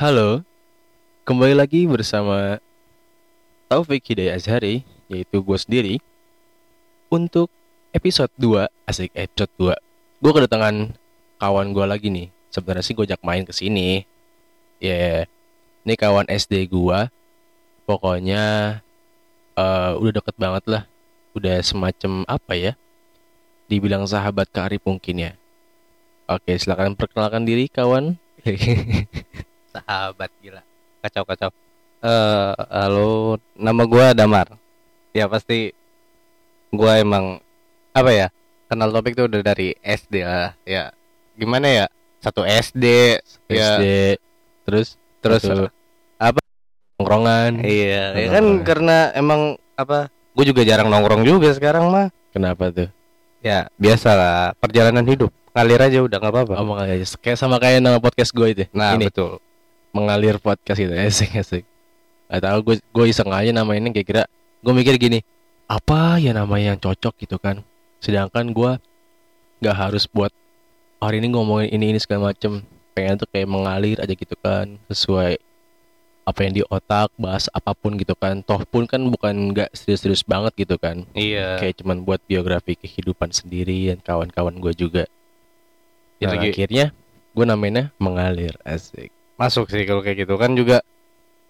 Halo, kembali lagi bersama Taufik Hidayat Azhari, yaitu gue sendiri, untuk episode 2, asik episode 2. Gue kedatangan kawan gue lagi nih, sebenarnya sih gue ajak main ke sini. Ya, ini kawan SD gue, pokoknya eh, udah deket banget lah, udah semacam apa ya, dibilang sahabat karib mungkin ya. Oke, silakan perkenalkan diri kawan. sahabat gila. Kacau kacau eh halo nama gua Damar. Ya pasti gua emang apa ya kenal topik tuh udah dari SD lah. Ya gimana ya? Satu SD ya. SD, terus? Terus satu apa? Nongkrongan. iya ya Nongkrong. kan karena emang apa gue juga jarang nongkrong juga sekarang mah. Kenapa tuh? ya biasa lah perjalanan hidup. Ngalir aja udah nggak apa-apa. Oh. Kayak sama kayak nama podcast gue itu. nah ini. betul mengalir podcast itu. Asik asik. Gak tahu gue gue iseng aja nama ini kayak kira gue mikir gini, apa ya nama yang cocok gitu kan. Sedangkan gue nggak harus buat hari ini ngomongin ini ini segala macem pengen tuh kayak mengalir aja gitu kan sesuai apa yang di otak bahas apa pun gitu kan toh pun kan bukan nggak serius-serius banget gitu kan iya kayak cuman buat biografi kehidupan sendiri dan kawan-kawan gue juga. Ya, Nah, akhirnya gue namanya mengalir asik. Masuk sih kalau kayak gitu kan juga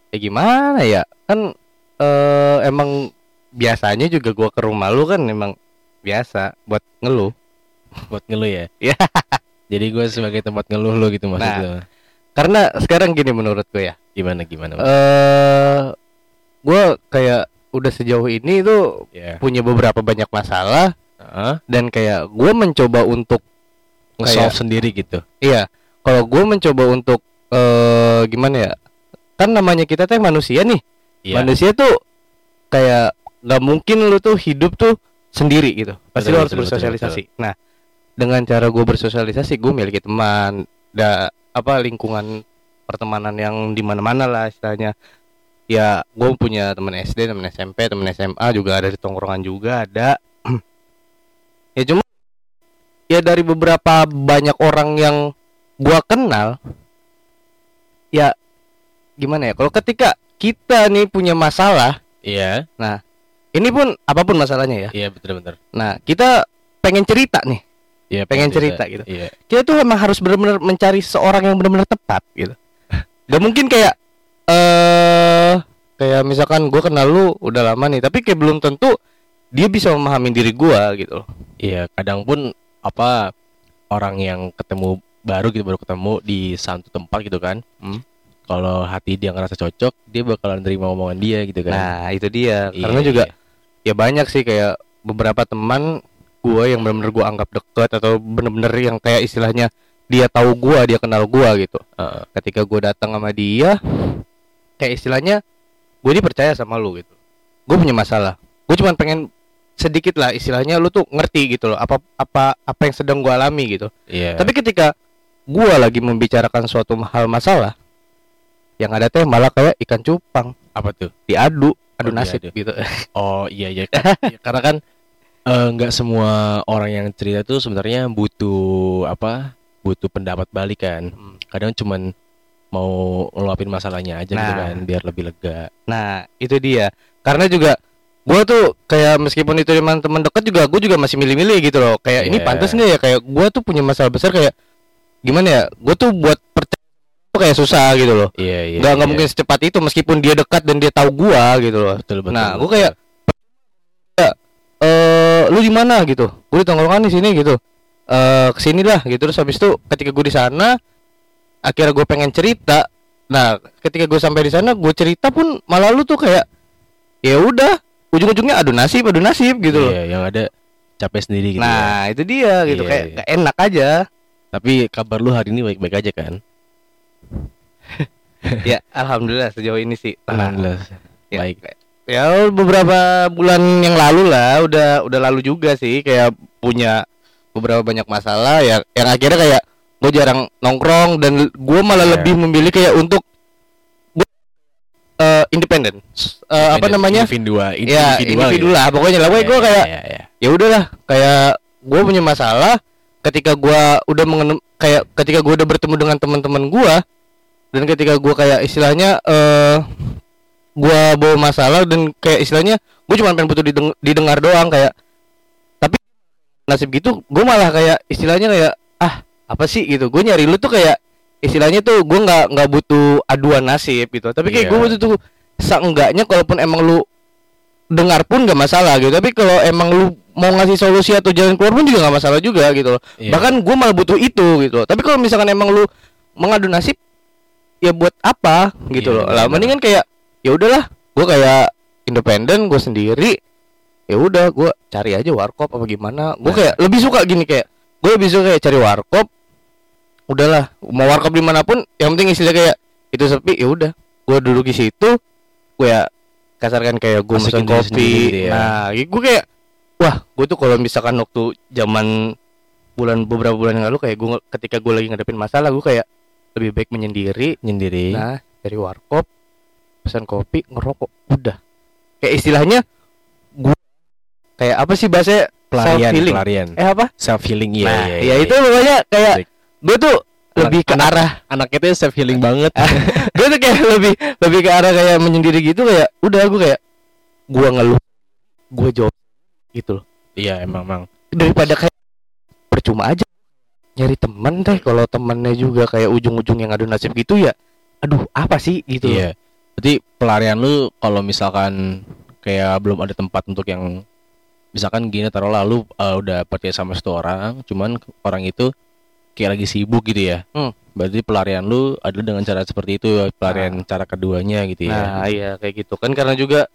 ya gimana ya kan eh emang biasanya juga gua ke rumah lu kan emang biasa buat ngeluh Buat ngeluh ya. Iya. Jadi gue sebagai tempat ngeluh lo gitu maksud Nah. karena sekarang gini menurut gue ya Gimana gimana? eh gua kayak udah sejauh ini tuh ya. punya beberapa banyak masalah Heeh. dan kayak gua mencoba untuk Nge-solve sendiri gitu. iya kalau gua mencoba untuk eh gimana ya? Kan namanya kita teh manusia nih. Iya. manusia tuh kayak nggak mungkin lu tuh hidup tuh sendiri gitu. Pasti Betul, lu harus betul, betul, bersosialisasi. nah dengan cara gue bersosialisasi gue miliki teman da apa lingkungan pertemanan yang di mana mana lah istilahnya. Ya gue punya teman SD teman SMP teman SMA juga ada di tongkrongan juga ada. Ya cuma ya dari beberapa banyak orang yang gua kenal ya gimana ya kalau ketika kita nih punya masalah Iya. ini pun apa pun masalahnya ya Iya betul betul. nah kita pengen cerita nih Iya Pengen bisa. cerita gitu. Iya. kita tuh emang harus benar-benar mencari seorang yang benar-benar tepat gitu gak mungkin kayak eh kayak misalkan gua kenal lu udah lama nih tapi kayak belum tentu dia bisa memahami diri gua gitu loh Iya. Kadang pun apa orang yang ketemu baru gitu baru ketemu di satu tempat gitu kan. Hmm. Kalau hati dia ngerasa cocok, dia bakalan terima omongan dia gitu kan. nah itu dia Iya, karena juga iya. ya banyak sih kayak beberapa teman gua yang benar-benar gua anggap dekat atau bener-bener yang kayak istilahnya dia tahu gua dia kenal gua gitu Heeh. ketika gua datang sama dia kayak istilahnya gue ini percaya sama lu gitu gue punya masalah gue cuman pengen sedikit lah istilahnya lu tuh ngerti gitu loh apa apa apa yang sedang gua alami gitu Iya. tapi ketika gua lagi membicarakan suatu hal masalah yang ada teh malah kayak ikan cupang apa tuh? diadu adu Oh, nasib diadu. gitu Oh iya iya Ya, karena kan eh, nggak semua orang yang cerita tuh sebenarnya butuh apa butuh pendapat balik kan Hmm. kadang cuman mau ngeluapin masalahnya aja gitu Nah. kan biar lebih lega Nah, itu dia. Karena juga gua tuh kayak meskipun itu teman teman dekat juga gua juga masih milih-milih gitu loh. Kayak ini Iya. pantas nggak ya kayak gua tuh punya masalah besar kayak gimana ya? Gua tuh buat percaya kayak susah gitu loh. iya iya Nggak iya. mungkin secepat itu meskipun dia dekat dan dia tahu gua gitu loh. betul betul Nah, gua kayak eh lu di mana gitu? Gua di tongkrongan di sini gitu. Eh ke sini lah gitu terus habis itu ketika gua di sana akhirnya gue pengen cerita nah ketika gue sampai di sana gue cerita pun malah lu tuh kayak ya udah ujung-ujungnya adu nasib adu nasib gitu loh iya yang ada capek sendiri gitu ya. nah itu dia gitu Iya, kayak iya. enak aja tapi kabar lu hari ini baik-baik aja kan? Ya alhamdulillah sejauh ini sih. Alhamdulillah. Ya, baik. Ya beberapa bulan yang lalu lah udah udah lalu juga sih kayak punya beberapa banyak masalah ya yang akhirnya kayak gue jarang nongkrong dan gue malah Iya. lebih memilih kayak untuk gua, eh, independen S- eh, apa namanya? Individu ya individual individu gitu. lah pokoknya lah. Gue Iya, kayak iya, iya. ya udahlah kayak gue punya masalah ketika gue udah mengenem kayak ketika gue udah bertemu dengan teman-teman gue dan ketika gue kayak istilahnya eh gue bawa masalah dan kayak istilahnya gue cuma pengen butuh dideng- didengar doang kayak tapi nasib gitu gue malah kayak istilahnya kayak ah apa sih? gitu. Gue nyari lu tuh kayak istilahnya tuh gue nggak nggak butuh aduan nasib gitu. Tapi kayak Iya. gue butuh tuh seenggaknya kalaupun emang lu dengar pun gak masalah gitu. Tapi kalau emang lu mau ngasih solusi atau jalan keluar pun juga nggak masalah juga gitu loh. Iya. bahkan gue malah butuh itu gitu loh. Tapi kalau misalkan emang lu mengadu nasib ya buat apa gitu Iya, loh. Lah mendingan kayak ya udahlah gue kayak independen gue sendiri. Ya udah gue cari aja warkop apa gimana. Gue Nah. kayak lebih suka gini kayak gue lebih suka kayak cari warkop. Udahlah mau warkop di mana pun yang penting istilah kayak itu sepi ya udah. Gue duduk di situ gue ya kasarkan kayak gue diri kopi. gitu ya. nah gue kayak wah gue tuh kalau misalkan waktu zaman bulan beberapa bulan yang lalu kayak gue ketika gue lagi ngadepin masalah gue kayak lebih baik menyendiri Nyendiri. nah dari warkop pesan kopi ngerokok udah kayak istilahnya gue kayak apa sih bahasa pelarian, self-healing. pelarian. eh apa Self healing iya, nah iya, ya iya, itu pokoknya kayak gue tuh Anak- lebih ke anak- arah Anaknya tuh self healing banget. gue tuh kayak lebih lebih ke arah kayak menyendiri gitu kayak udah gue kayak gue ngeluh gue jawab gitu loh iya, emang, emang. daripada kayak percuma aja nyari teman teh kalau temennya juga kayak ujung-ujung yang adu nasib gitu ya aduh apa sih gitu. Iya. Berarti pelarian lu kalau misalkan kayak belum ada tempat untuk yang misalkan gini taruh lalu udah percaya sama satu orang, cuman orang itu kayak lagi sibuk gitu ya. Hmm. Berarti pelarian lu adalah dengan cara seperti itu, pelarian cara keduanya gitu ya. Nah iya kayak gitu kan karena juga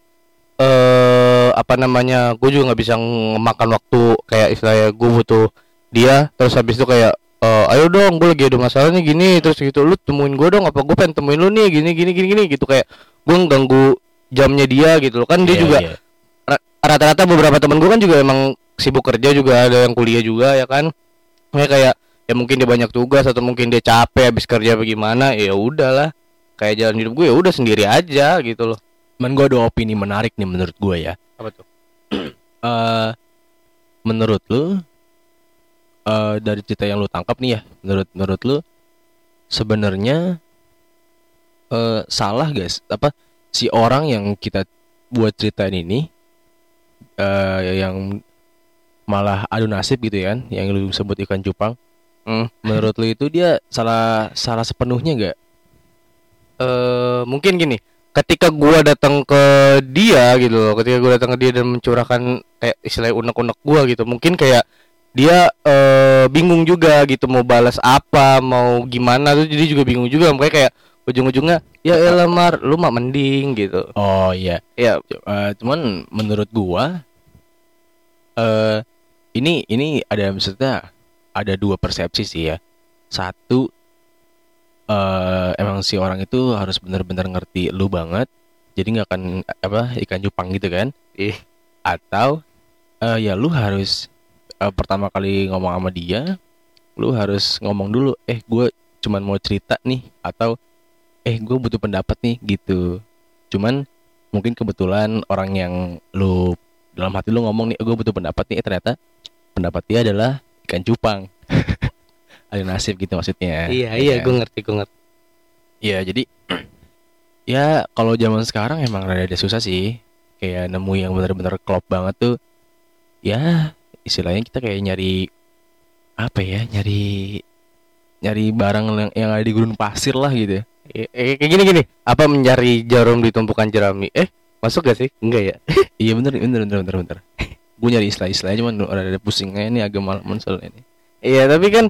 eh apa namanya gue juga nggak bisa ngemakan waktu kayak istilahnya gue butuh dia terus habis itu kayak eh, ayo dong gue lagi ada masalahnya gini terus gitu lu temuin gue dong apa gue pengen temuin lu nih gini gini gini gini gitu kayak gue ganggu jamnya dia gitu loh. Kan dia Iya, juga ra- rata-rata beberapa temen gue kan juga emang sibuk kerja juga ada yang kuliah juga ya kan? Kayak kayak ya mungkin dia banyak tugas atau mungkin dia capek habis kerja bagaimana ya udahlah. Kayak jalan hidup gue ya udah sendiri aja gitu loh Cuman gue ada opini menarik nih menurut gue ya. apa tuh eh menurut lu eh dari cerita yang lu tangkap nih ya, menurut menurut lu sebenarnya eh salah guys apa si orang yang kita buat ceritain ini eh yang malah adu nasib gitu kan, yang lu sebut ikan cupang. Hmm. Menurut lu itu dia salah salah sepenuhnya nggak? eh mungkin gini ketika gua datang ke dia gitu loh ketika gua datang ke dia dan mencurahkan kayak istilah unek-unek gua gitu mungkin kayak dia eh bingung juga gitu mau balas apa mau gimana tuh jadi juga bingung juga makanya kayak ujung-ujungnya ya elah mar lu mah mending gitu. Oh iya. ya Eh, cuman menurut gua eh ini ini ada maksudnya ada dua persepsi sih ya. Satu eh emang si orang itu harus benar-benar ngerti lu banget. Jadi nggak akan apa ikan cupang gitu kan? Ih. atau eh ya lu harus eh, pertama kali ngomong sama dia lu harus ngomong dulu eh gue cuman mau cerita nih atau eh gue butuh pendapat nih gitu. Cuman mungkin kebetulan orang yang lu dalam hati lu ngomong nih gue butuh pendapat nih eh, ternyata pendapat dia adalah ikan cupang ada nasib gitu maksudnya. Iya ya iya kan? gue ngerti gue ngerti. Iya jadi ya kalau zaman sekarang emang rada susah sih. Kayak nemu yang bener-bener klop banget tuh. Ya istilahnya kita kayak nyari apa ya? Nyari nyari barang yang, yang ada di gurun pasir lah gitu ya. Eh, eh, kayak gini gini. Apa mencari jarum di tumpukan jerami? Eh masuk gak sih? Enggak ya? Iya bener bener bener bener bener. Gue nyari istilah-istilahnya cuman rada pusingnya ini agak malam soalnya ini. Iya tapi kan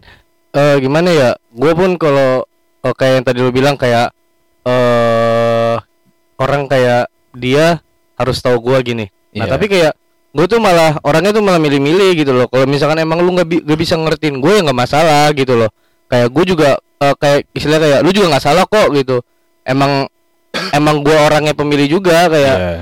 eh gimana ya? Gue pun kalau oh, kayak yang tadi lu bilang kayak eh orang kayak dia harus tahu gua gini. Nah Iya. tapi kayak gue tuh malah orangnya tuh malah milih-milih gitu loh. Kalau misalkan emang lu nggak bi- bisa ngertiin gue ya nggak masalah gitu loh. Kayak gue juga eh, kayak istilah kayak lu juga nggak salah kok gitu. Emang emang gue orangnya pemilih juga kayak Iya.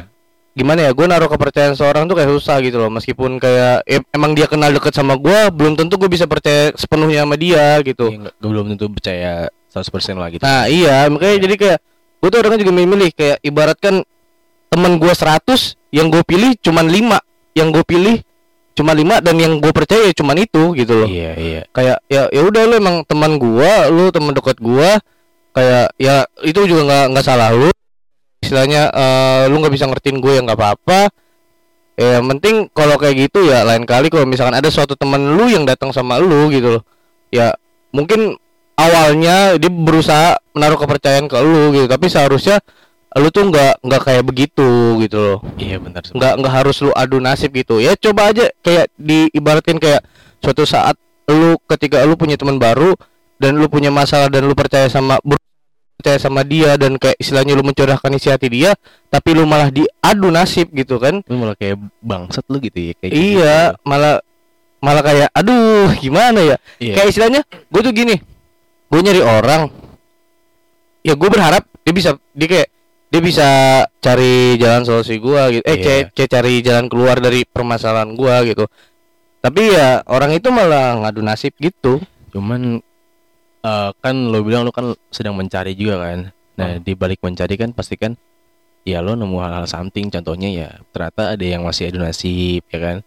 Gimana ya gue naruh kepercayaan seorang tuh kayak susah gitu loh. Meskipun kayak em- emang dia kenal deket sama gue belum tentu gue bisa percaya sepenuhnya sama dia gitu. Nggak- gue belum tentu percaya 100% lah gitu nah iya makanya jadi kayak gue tuh orangnya juga milih-milih kayak ibaratkan temen gue 100 yang gue pilih cuman 5 yang gue pilih cuma 5 dan yang gue percaya ya cuman itu gitu loh. Iya iya. Kayak ya ya udah lu emang teman gua lu teman dekat gua kayak ya itu juga nggak nggak salah lu istilahnya eh, lu nggak bisa ngertiin gue ya nggak apa-apa. Ya yang penting kalau kayak gitu ya lain kali kalau misalkan ada suatu teman lu yang datang sama lu gitu loh. Ya mungkin awalnya dia berusaha menaruh kepercayaan ke lu gitu tapi seharusnya lu tuh nggak nggak kayak begitu gitu loh. Iya benar nggak nggak harus lu adu nasib gitu. Ya coba aja kayak diibaratkan kayak suatu saat lu ketika lu punya teman baru dan lu punya masalah dan lu percaya sama percaya sama dia dan kayak istilahnya lu mencurahkan isi hati dia tapi lu malah diadu nasib gitu kan. Lu malah kayak bangsat lu gitu ya kayak iya malah malah kayak aduh gimana ya? Gitu. iya. Kayak istilahnya gue tuh gini gue nyari orang. Ya gue berharap dia bisa dia kayak dia bisa cari jalan solusi gua gitu. Eh kayak- kayak cari jalan keluar dari permasalahan gua gitu. Tapi ya orang itu malah ngadu nasib gitu. Cuman eh, kan lo bilang lo kan sedang mencari juga kan. Nah Hmm. di balik mencari kan pasti kan ya lo nemu hal-hal something. Contohnya ya ternyata ada yang masih adu nasib ya kan?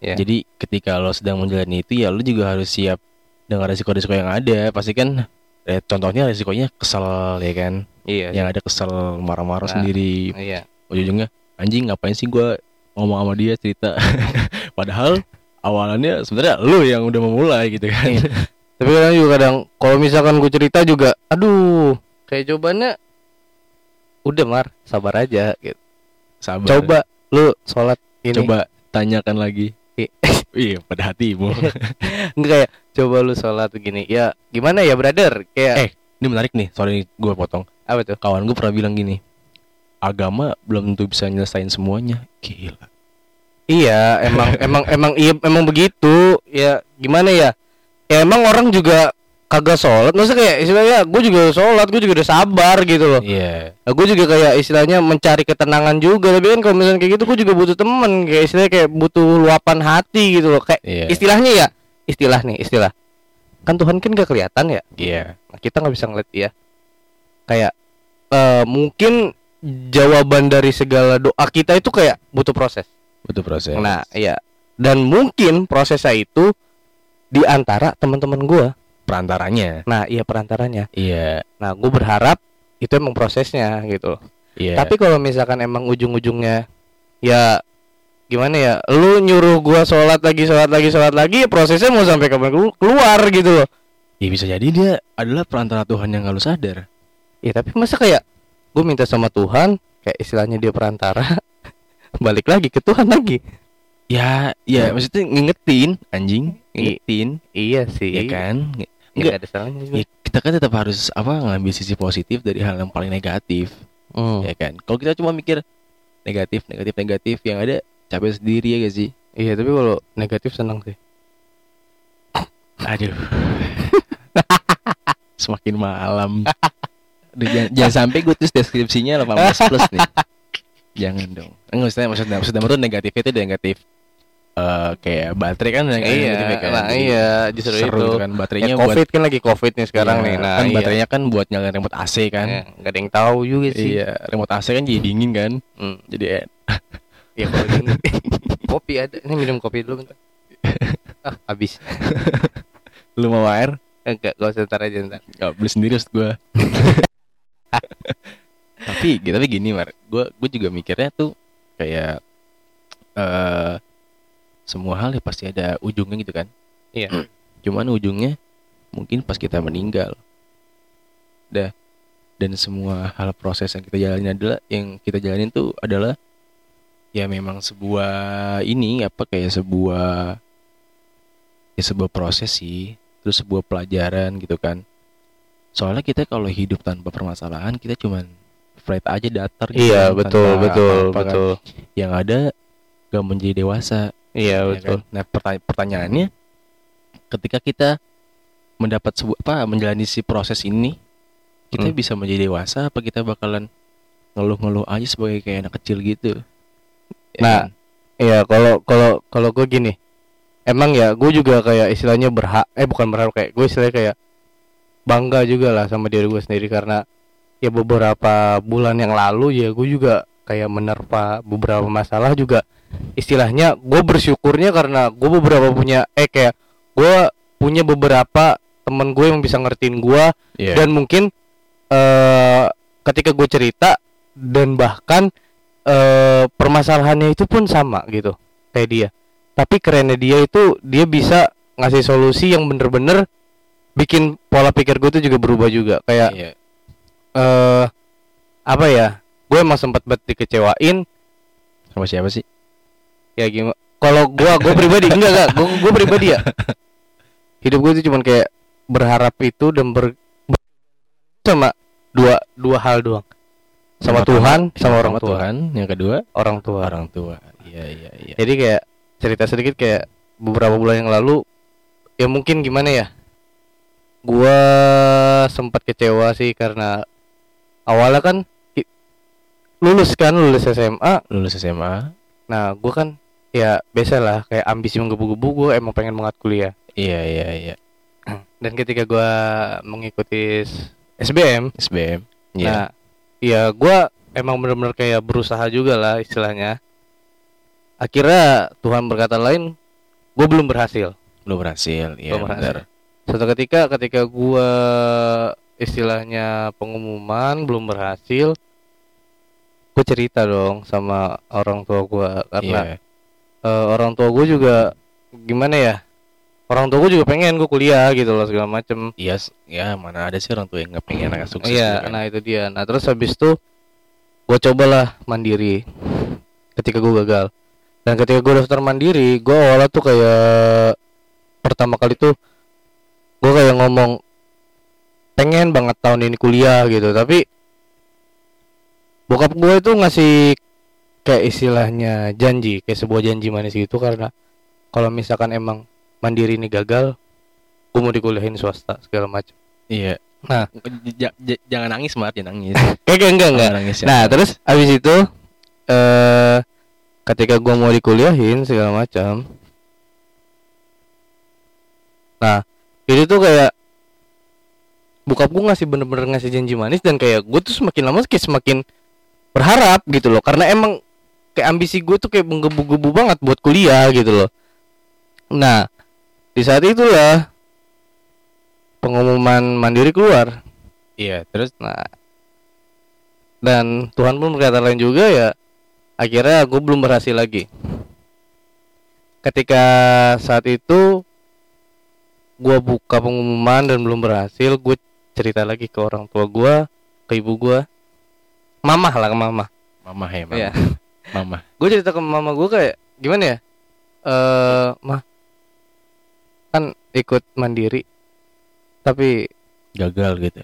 Iya. jadi ketika lo sedang menjalani itu ya lo juga harus siap dengan resiko-resiko yang ada. Pasti kan eh, contohnya resikonya kesel ya kan? Iya yang ada kesel marah-marah Nah. sendiri. iya. Ujung-ujungnya anjing ngapain sih gua ngomong sama dia cerita? Padahal awalannya sebenarnya lo yang udah memulai gitu kan. Iya. tapi kadang juga kadang kalau misalkan gue cerita juga aduh kayak jawabannya udah mar sabar aja gitu. Sabar. Coba lu sholat ini. Coba tanyakan lagi. Iya pada hatimu enggak kayak coba lu sholat gini. Ya gimana ya brother? Kayak Eh. ini menarik nih sorry gue potong. Apa tuh? Kawan gue pernah bilang gini agama belum tentu bisa nyelesain semuanya. Gila. Iya, emang emang emang iya emang begitu. Ya gimana ya? Ya emang orang juga kagak sholat. Maksudnya kayak istilahnya gue juga sholat, gue juga udah sabar gitu loh. iya Nah, gue juga kayak istilahnya mencari ketenangan juga. Tapi kan kalau misalnya kayak gitu, gue juga butuh temen. Kayak istilahnya kayak butuh luapan hati gitu loh. Kayak iya istilahnya ya, istilah nih, istilah. Kan Tuhan kan gak kelihatan ya. iya Nah, kita nggak bisa ngeliat dia. Kayak eh mungkin jawaban dari segala doa kita itu kayak butuh proses. butuh proses Nah, iya. Dan mungkin prosesnya itu di antara teman-teman gua. perantaranya Nah, iya perantaranya. iya Nah, gue berharap itu emang prosesnya gitu. iya Tapi kalau misalkan emang ujung-ujungnya ya gimana ya? Lu nyuruh gua sholat lagi, sholat lagi, sholat lagi, ya prosesnya mau sampai kapan kelu- keluar gitu loh. ya bisa jadi dia adalah perantara Tuhan yang gak lu sadar Ya tapi masa kayak gue minta sama Tuhan, kayak istilahnya dia perantara, balik lagi ke Tuhan lagi. Ya ya maksudnya ngingetin anjing ngingetin Iya sih. ya kan Enggak. nggak ada salahnya juga. ya, kita kan tetap harus apa ngambil sisi positif dari hal yang paling negatif Hmm. ya kan kalau kita cuma mikir negatif negatif negatif yang ada capek sendiri ya gak sih Iya tapi kalau negatif senang sih. aduh semakin malam Aduh, jangan, jangan sampai gue tulis deskripsinya 18 plus nih jangan dong enggak maksudnya maksudnya maksudnya itu negatifnya itu negatif eh kayak baterai kan yang iya, ya kan? nah iya justru seru itu. gitu kan baterainya Ya, buat COVID kan lagi COVID nih sekarang Iya, nih. Nah, kan iya. baterainya kan buat nyalain remote AC kan Ya, ada yang tahu juga sih. iya remote AC kan jadi dingin kan Hmm. jadi eh, Iya kalau gini. kopi ada. Ini minum kopi dulu bentar. ah, habis. lu mau air Enggak, gak usah ntar aja ntar. Gak beli sendiri maksud gue tapi tapi gini mar gue gue juga mikirnya tuh kayak eh semua hal ya pasti ada ujungnya gitu kan Iya. cuman ujungnya mungkin pas kita meninggal dah dan semua hal proses yang kita jalanin adalah yang kita jalanin tuh adalah ya memang sebuah ini apa kayak sebuah ya sebuah proses sih terus sebuah pelajaran gitu kan soalnya kita kalau hidup tanpa permasalahan kita cuman flat aja datar gitu Iya, kan, betul, tanpa betul, apa-apa kan. betul. yang ada gak menjadi dewasa Iya, ya betul. kan? Nah pertanya- pertanyaannya, ketika kita mendapat sebuah apa menjalani si proses ini, kita Hmm. bisa menjadi dewasa apa kita bakalan ngeluh-ngeluh aja sebagai kayak anak kecil gitu? Ya Nah, kan? Iya, kalau kalau kalau gue gini. Emang ya, gue juga kayak istilahnya berhak eh bukan berhak kayak gue istilahnya kayak bangga juga lah sama diri gue sendiri karena ya beberapa bulan yang lalu ya gue juga kayak menerpa beberapa masalah juga istilahnya gue bersyukurnya karena gue beberapa punya eh kayak gue punya beberapa temen gue yang bisa ngertiin gue Iya. dan mungkin eh ketika gue cerita dan bahkan eh permasalahannya itu pun sama gitu kayak dia tapi kerennya dia itu dia bisa ngasih solusi yang bener-bener bikin pola pikir gue tuh juga berubah juga kayak Iya. eh apa ya gue emang sempat banget dikecewain Sama siapa sih? Ya gimana kalau gua gue pribadi enggak enggak gue gue pribadi ya hidup gue itu cuman kayak berharap itu dan ber, ber- sama dua dua hal doang sama Pertama, Tuhan sama orang Sama tua Tuhan. Yang kedua orang tua orang tua. Iya iya iya. jadi kayak cerita sedikit kayak beberapa bulan yang lalu ya mungkin gimana ya gua sempat kecewa sih karena awalnya kan lulus kan lulus SMA Lulus SMA. Nah, gue kan ya biasa lah kayak ambisi menggebu-gebu gue emang pengen banget kuliah. Iya iya iya. Dan ketika gue mengikuti SBM, SBM. Iya. nah, ya gue emang bener-bener kayak berusaha juga lah istilahnya. Akhirnya Tuhan berkata lain, gue belum berhasil. belum berhasil. Iya Belum benar. berhasil. Suatu ketika ketika gue istilahnya pengumuman belum berhasil, gue cerita dong sama orang tua gue karena Iya. Eh, orang tua gue juga gimana ya orang tua gue juga pengen gue kuliah gitu loh segala macem Iya, s- ya mana ada sih orang tua yang nggak pengen anak sukses. iya gitu kan. nah itu dia nah terus habis itu gue cobalah mandiri ketika gue gagal dan ketika gue daftar mandiri gue awalnya tuh kayak pertama kali tuh gue kayak ngomong pengen banget tahun ini kuliah gitu tapi bokap gue itu ngasih kayak istilahnya janji kayak sebuah janji manis gitu karena kalau misalkan emang mandiri ini gagal gue mau dikuliahin swasta segala macam Iya. Nah. J- j- jangan nangis, Mar, jangan nangis. kayak enggak enggak nangis ya. Nah, terus habis itu eh ketika gua mau dikuliahin segala macam. Nah, itu tuh kayak bokap gua ngasih bener-bener ngasih janji manis dan kayak gue tuh semakin lama kayak semakin berharap gitu loh karena emang kayak ambisi gue tuh kayak menggebu-gebu banget buat kuliah gitu loh. Nah, di saat itulah pengumuman mandiri keluar. Iya, terus Nah, dan Tuhan pun berkata lain juga ya. Akhirnya gue belum berhasil lagi. Ketika saat itu gue buka pengumuman dan belum berhasil, gue cerita lagi ke orang tua gue, ke ibu gue, mamah lah ke mamah. mama ya. Iya. Mama. Gue cerita ke mama gue kayak gimana ya? Eh, mah kan ikut mandiri, tapi Gagal gitu.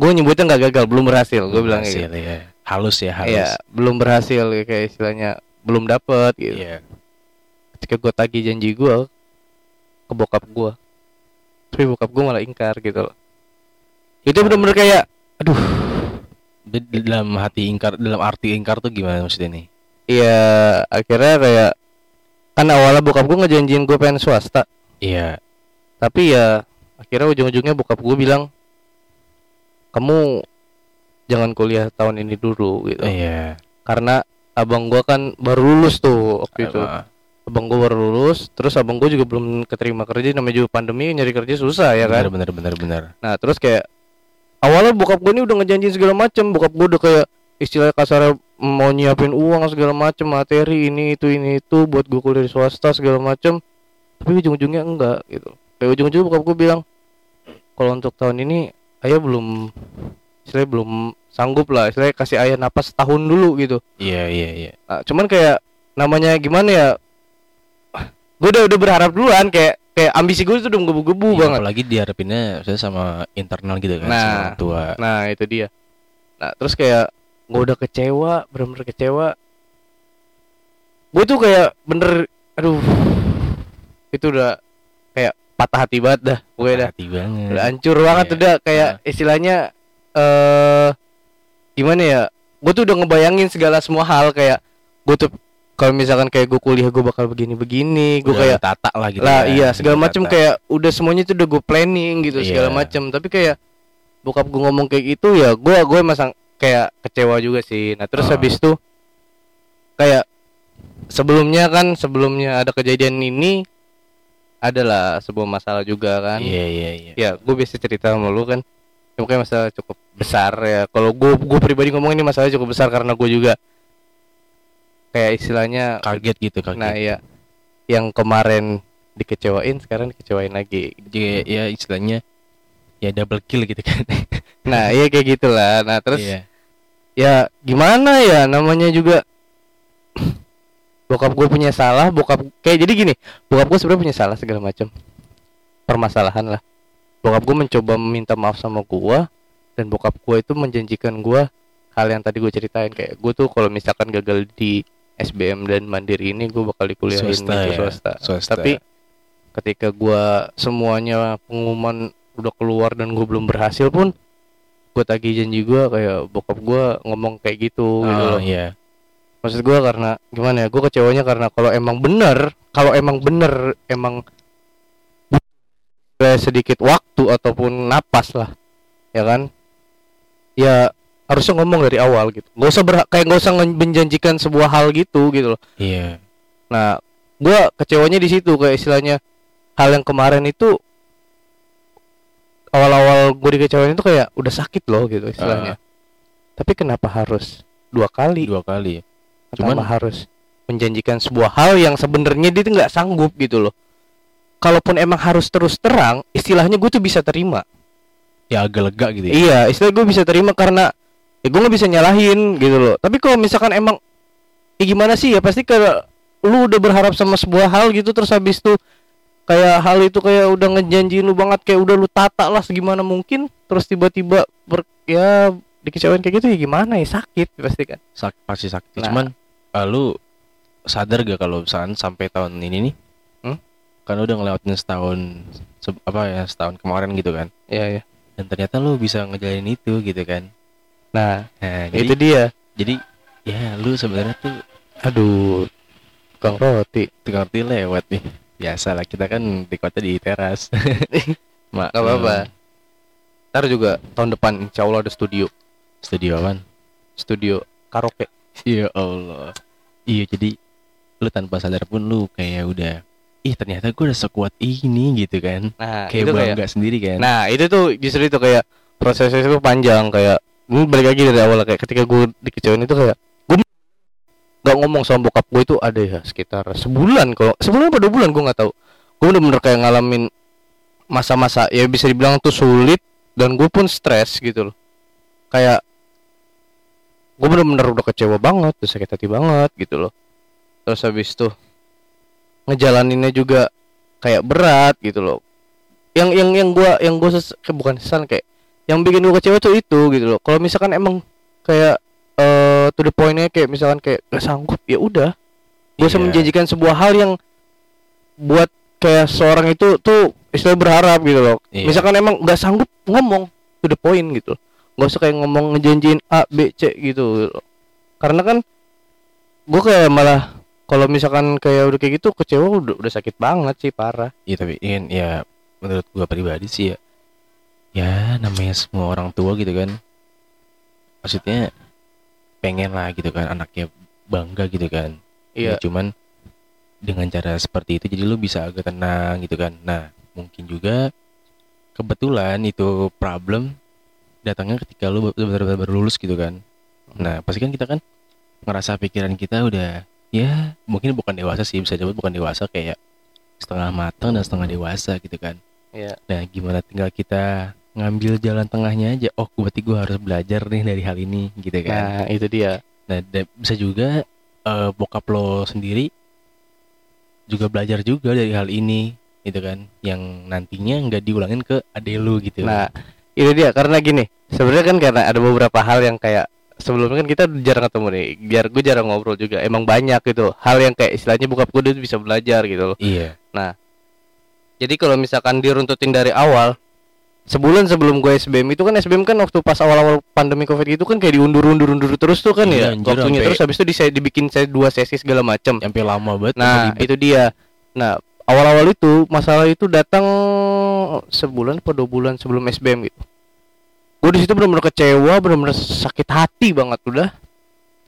gue nyebutnya nggak gagal, belum berhasil. Gue bilang Berhasil, ya. Halus ya, halus. Iya, belum berhasil kayak istilahnya belum dapet gitu. Iya. Ketika gue tagih janji gue ke bokap gue, tapi bokap gue malah ingkar gitu loh. Itu bener-bener kayak, aduh, dalam hati ingkar, dalam arti ingkar tuh gimana maksudnya nih? Iya akhirnya kayak kan awalnya bokap gue ngejanjiin gue pengen swasta, Iya. tapi ya akhirnya ujung-ujungnya bokap gue bilang, kamu jangan kuliah tahun ini dulu gitu, Iya. karena abang gue kan baru lulus tuh waktu itu. Abang gue baru lulus terus abang gue juga belum keterima kerja namanya juga pandemi nyari kerja susah ya kan Bener, bener, bener, bener. nah terus kayak awalnya bokap gue ini udah ngejanjiin segala macem bokap gue udah kayak istilah kasarnya mau nyiapin uang segala macem materi ini itu ini itu buat gue kuliah di swasta segala macem tapi ujung-ujungnya enggak gitu kayak ujung-ujungnya bokap gue bilang kalau untuk tahun ini ayah belum istilahnya belum sanggup lah istilahnya kasih ayah napas tahun dulu gitu Iya, iya, iya. Nah, cuman kayak namanya gimana ya? Gue udah udah berharap duluan kayak kayak ambisi gue tuh udah menggebu-gebu Iya, banget. Apalagi diharapinnya maksudnya sama internal gitu kan, Nah. sama tua. Nah, itu dia. Nah, terus kayak gue udah kecewa, bener-bener kecewa. Gue tuh kayak bener aduh. Itu udah kayak patah hati banget dah. Gue dah Hati banget. udah hancur banget Iya. udah kayak istilahnya eh gimana ya? Gue tuh udah ngebayangin segala semua hal kayak gue tuh kalau misalkan kayak gue kuliah gue bakal begini-begini, gue kayak tata lah gitu. lah ya, iya segala macem kayak udah semuanya itu udah gue planning gitu segala Iya. macem tapi kayak bokap gue ngomong kayak gitu ya gue gue masang kayak kecewa juga sih. Nah terus Oh. habis itu kayak sebelumnya kan sebelumnya ada kejadian ini adalah sebuah masalah juga kan. Iya, iya, iya. ya gue bisa cerita sama lu kan. Ya, mungkin masalah cukup besar ya. Kalau gue gue pribadi ngomong ini masalah cukup besar karena gue juga kayak istilahnya kaget gitu kaget. Nah ya yang kemarin dikecewain sekarang dikecewain lagi. Jadi, ya istilahnya ya double kill gitu kan. Nah iya kayak gitulah. Nah terus Iya. Ya gimana ya? Namanya juga bokap gue punya salah bokap kayak jadi gini bokap gue sebenarnya punya salah segala macam. Permasalahan lah. Bokap gue mencoba meminta maaf sama gue dan bokap gue itu menjanjikan gue hal yang tadi gue ceritain. Kayak gue tuh kalau misalkan gagal di SBM dan Mandiri ini gue bakal dikuliahin Swasta ya, swasta. swasta. tapi ketika gue semuanya pengumuman udah keluar dan gue belum berhasil pun gue tagih janji gue kayak bokap gue ngomong kayak gitu gitu oh loh. iya. Maksud gue karena gimana ya gue kecewanya karena kalau emang bener kalau emang bener emang sedikit waktu ataupun napas lah ya kan? Ya harusnya ngomong dari awal gitu. Nggak usah berha- kayak nggak usah menjanjikan sebuah hal gitu gitu loh. Iya. Nah gue kecewanya di situ kayak istilahnya hal yang kemarin itu awal-awal gue dikecewain itu kayak udah sakit loh gitu istilahnya tapi kenapa harus dua kali dua kali Cuman Cuman- harus menjanjikan sebuah hal yang sebenarnya dia tuh nggak sanggup gitu loh. Kalaupun emang harus terus terang, istilahnya gue tuh bisa terima. ya agak lega gitu ya Iya, istilah gue bisa terima karena ya gue nggak bisa nyalahin gitu loh. Tapi kalau misalkan emang ya gimana sih ya pasti kayak lu udah berharap sama sebuah hal gitu terus habis tuh kayak hal itu kayak udah ngejanjiin lu banget kayak udah lu tata lah segimana mungkin terus tiba-tiba ber, ya dikecewain kayak gitu ya gimana ya sakit pasti kan. Sak- pasti sakit Nah. cuman ah, lu sadar gak kalau misalkan sampai tahun ini nih Hmm? kan udah ngelewatin setahun se- apa ya setahun kemarin gitu kan Iya, iya. dan ternyata lu bisa ngejalanin itu gitu kan Nah, nah itu jadi dia. jadi ya lu sebenarnya tuh Aduh, tukang roti. tukang roti lewat nih biasa lah kita kan di kota di teras Mak, Gak apa-apa. Ntar juga tahun depan insya Allah ada studio, studio apaan? studio karaoke. Ya Allah. Iya jadi lu tanpa sadar pun lu kayak udah ih ternyata gue udah sekuat ini gitu kan. Nah, Kayak itu kayak. bangga sendiri kan. Nah, itu tuh justru itu kayak prosesnya itu panjang kayak ini balik lagi dari awal kayak ketika gue dikecewain itu kayak nggak ngomong sama bokap gue itu ada ya sekitar sebulan kalau sebulan apa dua bulan gue nggak tahu. Gue bener-bener kayak ngalamin masa-masa ya bisa dibilang tuh sulit dan gue pun stres gitu loh. Kayak gue bener-bener udah kecewa banget udah sakit hati banget gitu loh. Terus habis tuh ngejalaninnya juga kayak berat gitu loh. Yang yang yang gua yang gua ses, bukan sesal kayak yang bikin gua kecewa tuh itu gitu loh. Kalau misalkan emang kayak eh to the pointnya kayak misalkan kayak gak sanggup ya udah bisa Iya. menjanjikan sebuah hal yang buat kayak seorang itu tuh istilah berharap gitu loh Iya. misalkan emang nggak sanggup ngomong to the point gitu nggak usah kayak ngomong ngejanjiin A B C gitu loh. karena kan gua kayak malah kalau misalkan kayak udah kayak gitu kecewa udah, udah sakit banget sih parah Iya tapi in, ya menurut gua pribadi sih ya ya namanya semua orang tua gitu kan maksudnya pengen lah gitu kan anaknya bangga gitu kan Iya. Ya, cuman dengan cara seperti itu jadi lu bisa agak tenang gitu kan nah mungkin juga kebetulan itu problem datangnya ketika lu benar-benar baru lulus gitu kan nah pasti kan kita kan ngerasa pikiran kita udah ya mungkin bukan dewasa sih bisa disebut bukan dewasa kayak setengah matang dan setengah dewasa gitu kan Iya. nah gimana tinggal kita ngambil jalan tengahnya aja oh berarti gue harus belajar nih dari hal ini gitu kan Nah, itu dia. Nah, bisa juga eh, bokap lo sendiri juga belajar juga dari hal ini, gitu kan, yang nantinya nggak diulangin ke adek lu gitu. Nah, itu dia karena gini. Sebenarnya kan karena ada beberapa hal yang kayak sebelumnya kan kita jarang ketemu nih. Biar gue jarang ngobrol juga. Emang banyak gitu. Hal yang kayak istilahnya bokap gue bisa belajar gitu loh. iya, Jadi kalau misalkan diruntutin dari awal sebulan sebelum gue SBM itu kan SBM kan waktu pas awal-awal pandemi Covid itu kan kayak diundur-undur-undur terus tuh kan ya Iya, anjir, waktunya terus habis itu disa- dibikin saya dua sesi segala macam. sampai lama banget. Nah, itu dia. Nah, awal-awal itu masalah itu datang sebulan atau dua bulan sebelum SBM gitu. Gue di situ benar-benar kecewa, benar-benar sakit hati banget udah.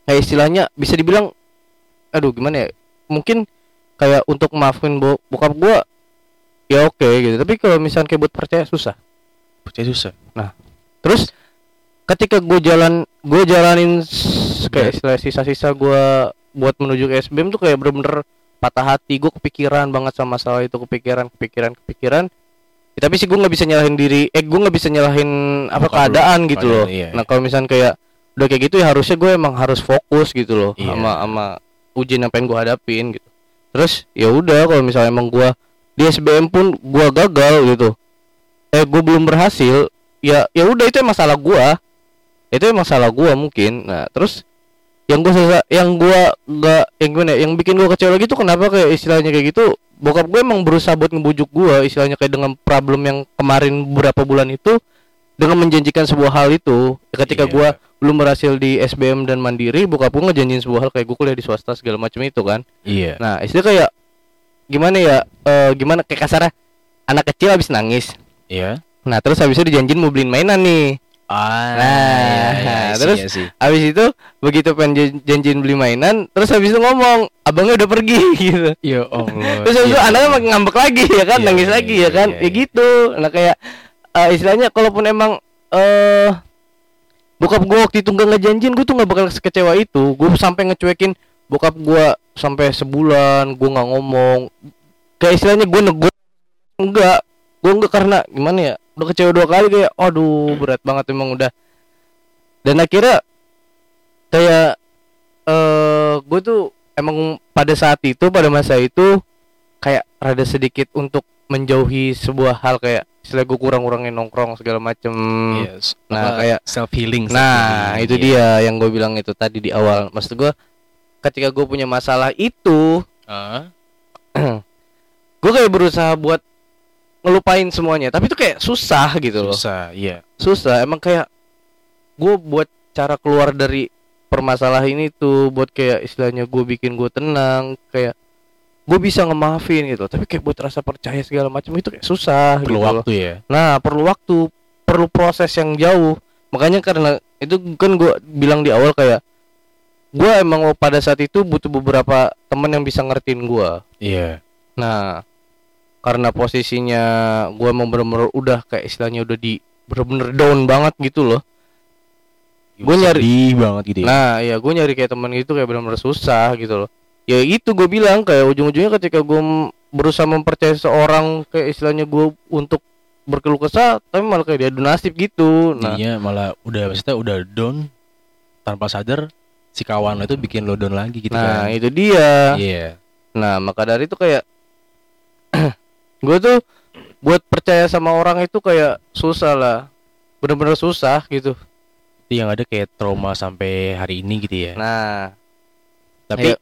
Kayak istilahnya bisa dibilang aduh gimana ya? Mungkin kayak untuk maafin bo bokap gua ya oke gitu. Tapi kalau misalnya kayak buat percaya susah. Percaya susah. terus ketika gue jalan gue jalanin kayak istilah sisa-sisa gue buat menuju ke SBM tuh kayak bener-bener patah hati. Gue kepikiran banget sama masalah itu kepikiran kepikiran kepikiran. Ya, tapi sih gue nggak bisa nyalahin diri eh gue nggak bisa nyalahin apa lu. keadaan gitu Keadaan, loh. iya, nah kalau misalnya kayak udah kayak gitu ya harusnya gue emang harus fokus gitu loh Iya. sama sama ujian yang pengen gue hadapin gitu. Terus ya udah kalau misalnya emang gue di SBM pun gue gagal gitu eh gue belum berhasil. Ya ya udah itu emang salah gue itu emang salah gue mungkin. Nah terus yang gue yang gue nggak yang gimana ya, yang bikin gue kecewa lagi tuh kenapa kayak istilahnya kayak gitu? Bokap gue emang berusaha buat ngebujuk gue istilahnya kayak dengan problem yang kemarin beberapa bulan itu dengan menjanjikan sebuah hal itu. Ketika Iya. gue belum berhasil di SBM dan mandiri bokap gue ngejanjiin sebuah hal kayak gue kuliah di swasta segala macam itu kan. Iya. nah istilah kayak gimana ya eh, gimana kayak kasarnya anak kecil habis nangis Iya. nah terus habis itu dijanjiin mau beliin mainan nih Ah, Nah, iya, iya, iya, terus iya sih. habis itu begitu pengen jan- janjiin beli mainan terus habis itu ngomong abangnya udah pergi gitu Ya Allah. terus habis itu Iya, anaknya iya. makin ngambek lagi ya kan Iya, nangis iya, lagi iya, ya kan iya, ya iya. gitu nah kayak eh, istilahnya kalaupun emang eh bokap gue waktu itu nggak ngejanjin gue tuh nggak bakal sekecewa itu gue sampai ngecuekin bokap gue sampai sebulan gue nggak ngomong kayak istilahnya gue nego enggak gue enggak karena gimana ya udah kecewa dua kali kayak aduh berat banget emang udah. Dan akhirnya kayak eh gue tuh emang pada saat itu pada masa itu kayak rada sedikit untuk menjauhi sebuah hal kayak istilah gue kurang-kurangin nongkrong segala macem. Yes. Nah, kayak- self healing. nah itu dia yang gue bilang itu tadi di awal. Maksud gue ketika gue punya masalah itu Ah, gue kayak berusaha buat ngelupain semuanya tapi itu kayak susah gitu loh susah, iya. susah emang kayak gue buat cara keluar dari permasalahan ini tuh buat kayak istilahnya gue bikin gue tenang kayak gue bisa ngemaafin gitu tapi kayak buat rasa percaya segala macam itu kayak susah Perlu gitu loh. waktu ya. nah perlu waktu perlu proses yang jauh makanya karena itu kan gue bilang di awal kayak gue emang pada saat itu butuh beberapa teman yang bisa ngertiin gue Iya. Nah, karena posisinya gue emang bener-bener udah kayak istilahnya udah di bener-bener down banget gitu loh. Gua nyari- banget gitu ya. Nah, ya gue nyari kayak temen gitu kayak bener-bener susah gitu loh. Ya itu gue bilang kayak ujung-ujungnya ketika gue berusaha mempercayai seorang kayak istilahnya gue untuk berkeluh kesah, tapi malah kayak dia donasif gitu. Nah, Jadinya malah udah maksudnya udah down tanpa sadar si kawan lo itu bikin lo down lagi gitu nah kan. itu dia. Iya. Nah, maka dari itu kayak gue tuh buat percaya sama orang itu kayak susah lah. Bener-bener susah gitu. Itu yang ada kayak trauma sampai hari ini gitu ya. Nah, Tapi ayo.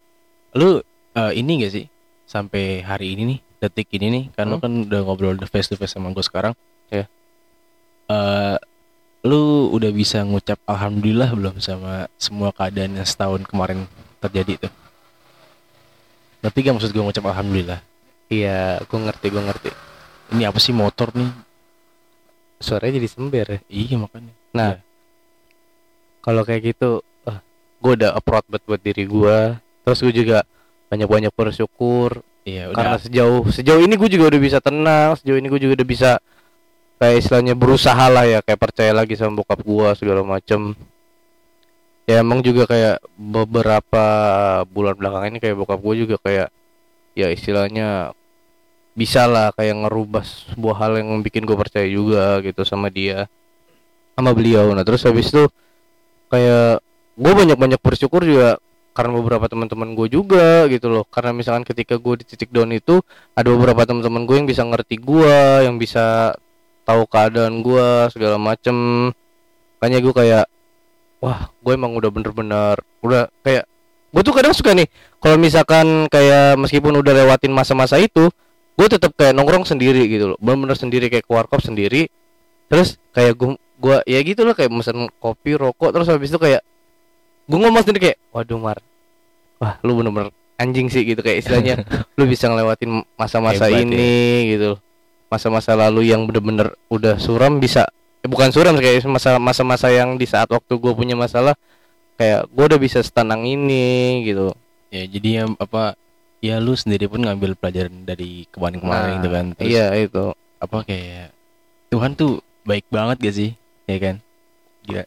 lu eh, ini gak sih sampai hari ini nih, detik ini nih, kan lu Hmm? kan udah ngobrol the face to face sama gue sekarang. Ya. Eh lu udah bisa ngucap alhamdulillah belum sama semua keadaan yang setahun kemarin terjadi tuh? Ngerti gak maksud gue ngucap alhamdulillah? Iya, gue ngerti, gue ngerti. Ini apa sih motor nih? Suaranya jadi sember ya. Iya makanya. Nah, Iya. kalau kayak gitu, gue udah approach buat buat diri gue. Terus gue juga banyak-banyak bersyukur Iya karena udah. sejauh sejauh ini gue juga udah bisa tenang, sejauh ini gue juga udah bisa kayak istilahnya berusaha lah ya, kayak percaya lagi sama bokap gue segala macem. Ya emang juga kayak beberapa bulan belakangan ini kayak bokap gue juga kayak ya istilahnya bisa lah kayak ngerubah sebuah hal yang bikin gue percaya juga gitu sama dia sama beliau. Nah terus habis itu kayak gue banyak banyak bersyukur juga karena beberapa teman-teman gue juga gitu loh. Karena misalkan ketika gue di titik down itu ada beberapa teman-teman gue yang bisa ngerti gue yang bisa tahu keadaan gue segala macem. Makanya gue kayak wah gue emang udah bener-bener udah kayak gue tuh kadang suka nih kalau misalkan kayak meskipun udah lewatin masa-masa itu gue tetap kayak nongkrong sendiri gitu loh. Bener-bener sendiri kayak ke warkop sendiri. Terus kayak gue gua ya gitu loh kayak mesen kopi rokok terus habis itu kayak gue ngomong sendiri kayak waduh mar. Wah lu bener-bener anjing sih gitu kayak istilahnya. Lu bisa ngelewatin masa-masa ya. ini gitu loh. masa-masa lalu yang bener-bener udah suram bisa eh, bukan suram kayak masa masa-masa yang di saat waktu gue punya masalah kayak gue udah bisa setenang ini gitu Ya jadi yang apa ya lu sendiri pun ngambil pelajaran dari kemarin-kemarin Nah, gitu kan. Terus iya itu apa kayak Tuhan tuh baik banget gak sih? Ya kan? Gila.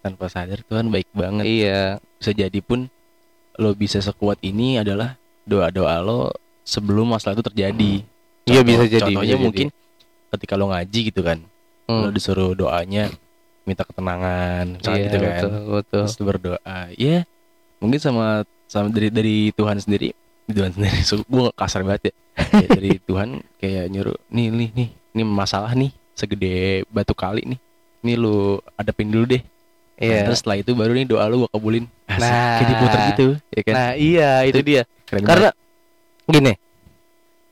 Tanpa sadar Tuhan baik banget. Iya. Bisa jadi pun lo bisa sekuat ini adalah doa-doa lo sebelum masalah itu terjadi. Iya, Contoh- bisa jadi, Contohnya bisa jadi. mungkin ketika lo ngaji gitu kan, lo Hmm. disuruh doanya minta ketenangan, misalnya Iya, gitu kan. betul, betul. Terus lo berdoa. Ya, mungkin sama sama dari dari Tuhan sendiri, Tuhan sendiri. So, gue kasar banget ya. Ya, dari Tuhan kayak nyuruh, nih nih nih, ini masalah nih segede batu kali nih. Ini lu adepin dulu deh. Nah, Iya. terus setelah itu baru nih doa lu gue kabulin. Asik, Nah. kayak diputer gitu, ya kan? Nah, iya itu Itu dia. Keren Karena gini.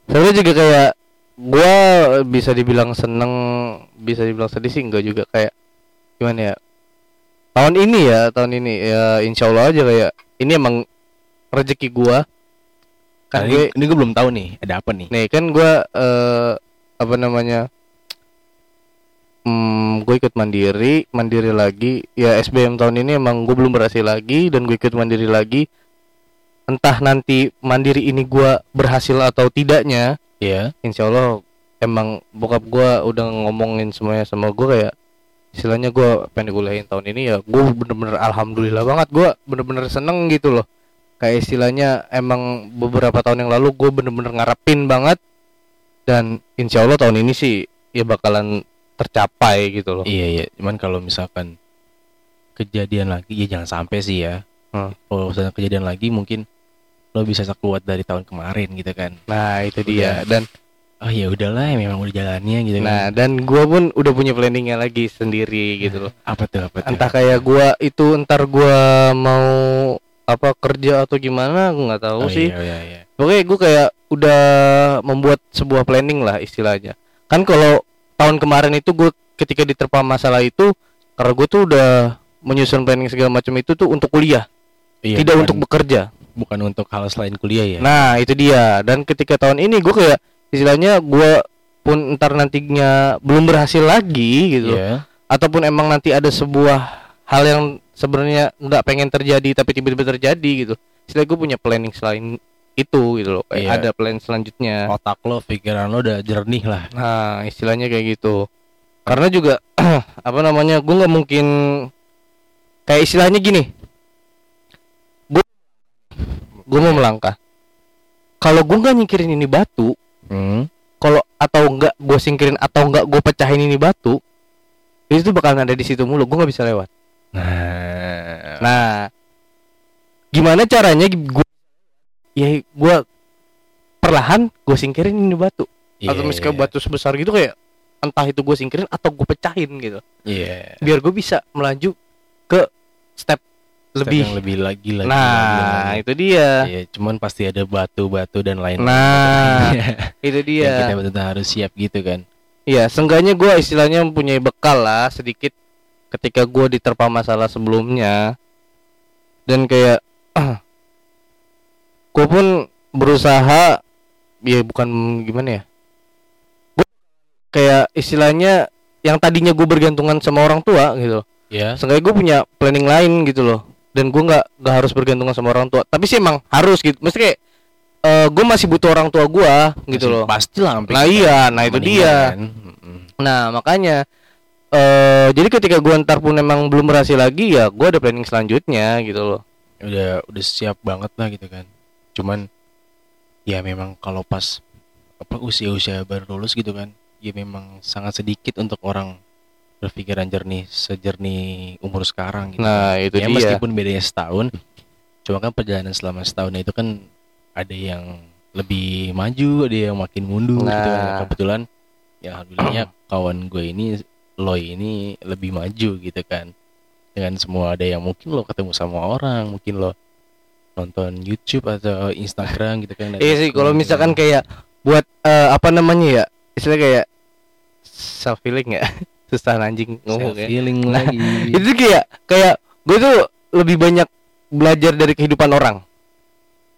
Saya juga kayak gua bisa dibilang seneng, bisa dibilang sedih sih enggak juga kayak gimana ya? Tahun ini ya, tahun ini ya insya Allah aja kayak ini emang rezeki gua. Kan ini, gue ini gue belum tahu nih, ada apa nih? nih kan gua eh, apa namanya? Hmm, gue ikut mandiri, mandiri lagi. Ya SBM tahun ini emang gue belum berhasil lagi dan gue ikut mandiri lagi. Entah nanti mandiri ini gua berhasil atau tidaknya, Ya. insya Allah emang bokap gua udah ngomongin semuanya sama gua kayak istilahnya gua pengen kuliahin tahun ini ya gue bener-bener alhamdulillah banget gua bener-bener seneng gitu loh kayak istilahnya emang beberapa tahun yang lalu gue bener-bener ngarepin banget dan insya Allah tahun ini sih ya bakalan tercapai gitu loh Iya iya, cuman kalau misalkan kejadian lagi ya jangan sampai sih ya. Hmm. Kalau misalnya kejadian lagi mungkin lo bisa sekuat dari tahun kemarin gitu kan. nah itu dia dan Oh ya udahlah, memang udah jalannya gitu nah kan. dan gua pun udah punya planningnya lagi sendiri gitu loh Apa tuh apa tuh? entah kayak gua itu ntar gua mau apa kerja atau gimana gua nggak tahu oh, sih Iya, iya, iya. Oke, gue kayak udah membuat sebuah planning lah istilahnya. Kan kalau tahun kemarin itu gue ketika diterpa masalah itu, karena gue tuh udah menyusun planning segala macam itu tuh untuk kuliah, Iya, tidak bukan- untuk bekerja. bukan untuk hal selain kuliah ya. Nah itu dia. Dan ketika tahun ini gue kayak istilahnya gue pun ntar nantinya belum berhasil lagi gitu, Iya. ataupun emang nanti ada sebuah hal yang sebenarnya nggak pengen terjadi tapi tiba-tiba terjadi gitu. Istilah gue punya planning selain itu gitu loh. Kayak Iya. ada plan selanjutnya. Otak lo, pikiran lo udah jernih lah. Nah, istilahnya kayak gitu. Karena juga apa namanya? Gue nggak mungkin kayak istilahnya gini. Gue gue mau melangkah. Kalau gue nggak nyingkirin ini batu, Hmm. kalau atau enggak gue singkirin atau enggak gue pecahin ini batu, itu tuh bakalan ada di situ mulu. Gue nggak bisa lewat. Nah, Nah, gimana caranya gue? Ya gue perlahan gue singkirin ini batu. iya, atau misalkan iya. batu sebesar gitu kayak entah itu gue singkirin atau gue pecahin gitu Iya. biar gue bisa melaju ke step Step lebih yang lebih lagi lagi. nah lagi, itu dia Iya, cuman pasti ada batu-batu dan lain. nah itu yang dia kita betul harus siap gitu kan. iya seenggaknya gue istilahnya mempunyai bekal lah sedikit ketika gue diterpa masalah sebelumnya dan kayak gue pun berusaha ya bukan gimana ya gue kayak istilahnya yang tadinya gue bergantungan sama orang tua gitu Ya. Seenggaknya gue punya planning lain gitu loh dan gue nggak nggak harus bergantungan sama orang tua tapi sih emang harus gitu mesti kayak gue masih butuh orang tua gue gitu loh Pasti lah sampai nah iya nah itu dia kan. Nah makanya eh jadi ketika gue ntar pun emang belum berhasil lagi ya gue ada planning selanjutnya gitu loh Udah udah siap banget lah gitu kan. Cuman ya memang kalau pas apa usia-usia baru lulus gitu kan, ya memang sangat sedikit untuk orang berpikiran jernih sejernih umur sekarang gitu. nah itu ya dia meskipun bedanya setahun, cuma kan perjalanan selama setahun itu kan ada yang lebih maju, ada yang makin mundur gitu kan. Nah. Kebetulan ya alhamdulillahnya kawan gue ini Loy ini lebih maju gitu kan. Dengan semua ada yang mungkin lo ketemu sama orang, mungkin lo nonton YouTube atau Instagram gitu kan. iya sih kalau misalkan kayak buat eh, apa namanya ya istilah kayak self feeling ya susah anjing ngomong ya feeling Nah, lagi. itu kayak kayak gue tuh lebih banyak belajar dari kehidupan orang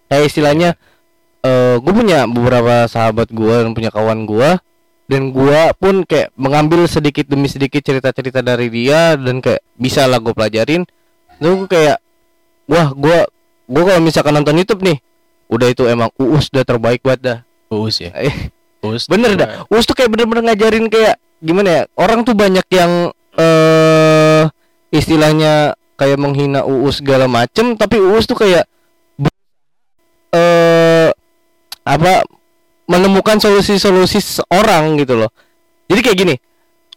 kayak istilahnya eh gue punya beberapa sahabat gue dan punya kawan gue dan gue pun kayak mengambil sedikit demi sedikit cerita-cerita dari dia dan kayak bisa lah gue pelajarin terus gue kayak wah gue gue kalau misalkan nonton YouTube nih udah itu emang uus udah terbaik banget dah Uus ya. Eh, Uus. bener dah uus tuh kayak bener-bener ngajarin kayak gimana ya orang tuh banyak yang eh istilahnya kayak menghina Uus segala macem tapi Uus tuh kayak eh apa menemukan solusi-solusi seorang gitu loh jadi kayak gini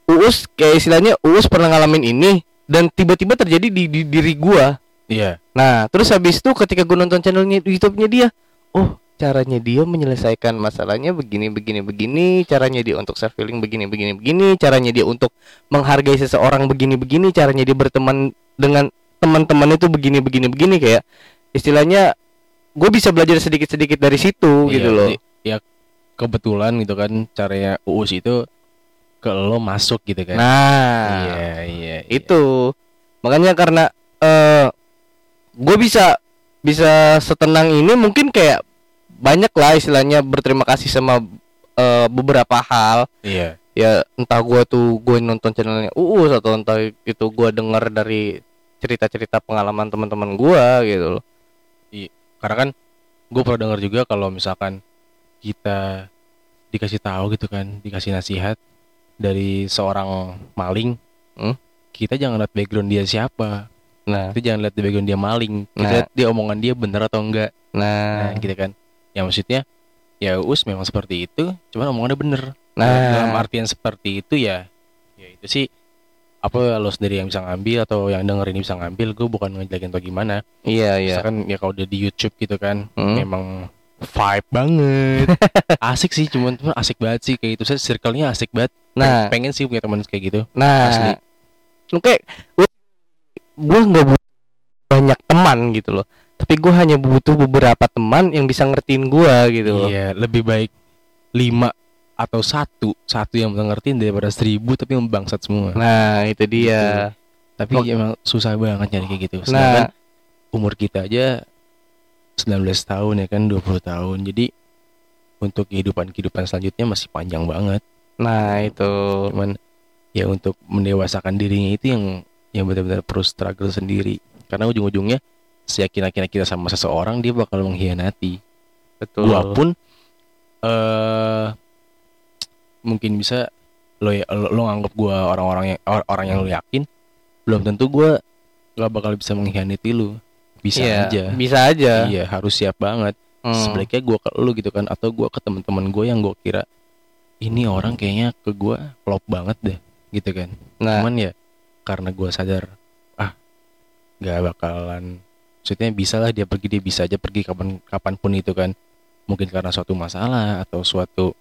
Uus kayak istilahnya Uus pernah ngalamin ini dan tiba-tiba terjadi di, di diri gua Iya. Nah, terus habis itu ketika gue nonton channelnya YouTube-nya dia, oh caranya dia menyelesaikan masalahnya begini begini begini, caranya dia untuk self healing begini begini begini, caranya dia untuk menghargai seseorang begini begini, caranya dia berteman dengan teman-teman itu begini begini begini kayak istilahnya gue bisa belajar sedikit-sedikit dari situ gitu Iya, loh. jadi, Ya kebetulan gitu kan caranya Uus itu ke lo masuk gitu kan. Nah, iya, iya, iya. itu makanya karena eh gue bisa bisa setenang ini mungkin kayak banyak lah istilahnya berterima kasih sama eh, beberapa hal Iya. ya entah gue tuh gue nonton channelnya Uus atau entah itu gue dengar dari cerita-cerita pengalaman teman-teman gue gitu loh Karena kan gue pernah dengar juga kalau misalkan kita dikasih tahu gitu kan, dikasih nasihat dari seorang maling, Hmm? kita jangan lihat background dia siapa, nah kita jangan lihat background dia maling, kita Nah. lihat dia omongan dia bener atau enggak, nah nah gitu kan. Ya maksudnya ya us memang seperti itu, cuman omongannya bener. nah Dalam artian seperti itu ya, ya itu sih apa lo sendiri yang bisa ngambil atau yang denger ini bisa ngambil, gue bukan ngejelekin atau gimana. iya iya Misalkan ya kalau udah di YouTube gitu kan, Hmm. memang vibe banget asik sih cuman cuman asik banget sih kayak itu saya circle-nya asik banget nah pengen sih punya teman kayak gitu Nah, Asli. oke, gue nggak butuh banyak teman gitu loh. Tapi gue hanya butuh beberapa teman yang bisa ngertiin gue gitu loh. iya lebih baik lima atau satu satu yang bisa ngertiin daripada seribu tapi yang bangsat semua Nah, itu dia. tapi Oh. emang susah banget nyari kayak gitu Nah, sedangkan umur kita aja 19 tahun ya kan 20 tahun. Jadi untuk kehidupan kehidupan selanjutnya masih panjang banget. Nah itu. cuman ya untuk mendewasakan dirinya itu yang yang benar-benar perlu struggle sendiri. Karena ujung-ujungnya seyakin-yakinnya kita sama seseorang dia bakal mengkhianati. Betul. gua pun eh mungkin bisa lo ya lo, lo nganggap gua orang-orang yang or- orang yang lo yakin belum tentu gua gak bakal bisa mengkhianati lu bisa Iya, aja. Bisa aja. iya harus siap banget. Hmm. sebaliknya gua ke lu gitu kan atau gua ke teman-teman gue yang gua kira ini orang kayaknya ke gua klop banget deh gitu kan. Nah, cuman ya karena gua sadar ah nggak bakalan. Maksudnya bisa lah dia pergi dia bisa aja pergi kapan kapan pun itu kan. Mungkin karena suatu masalah atau suatu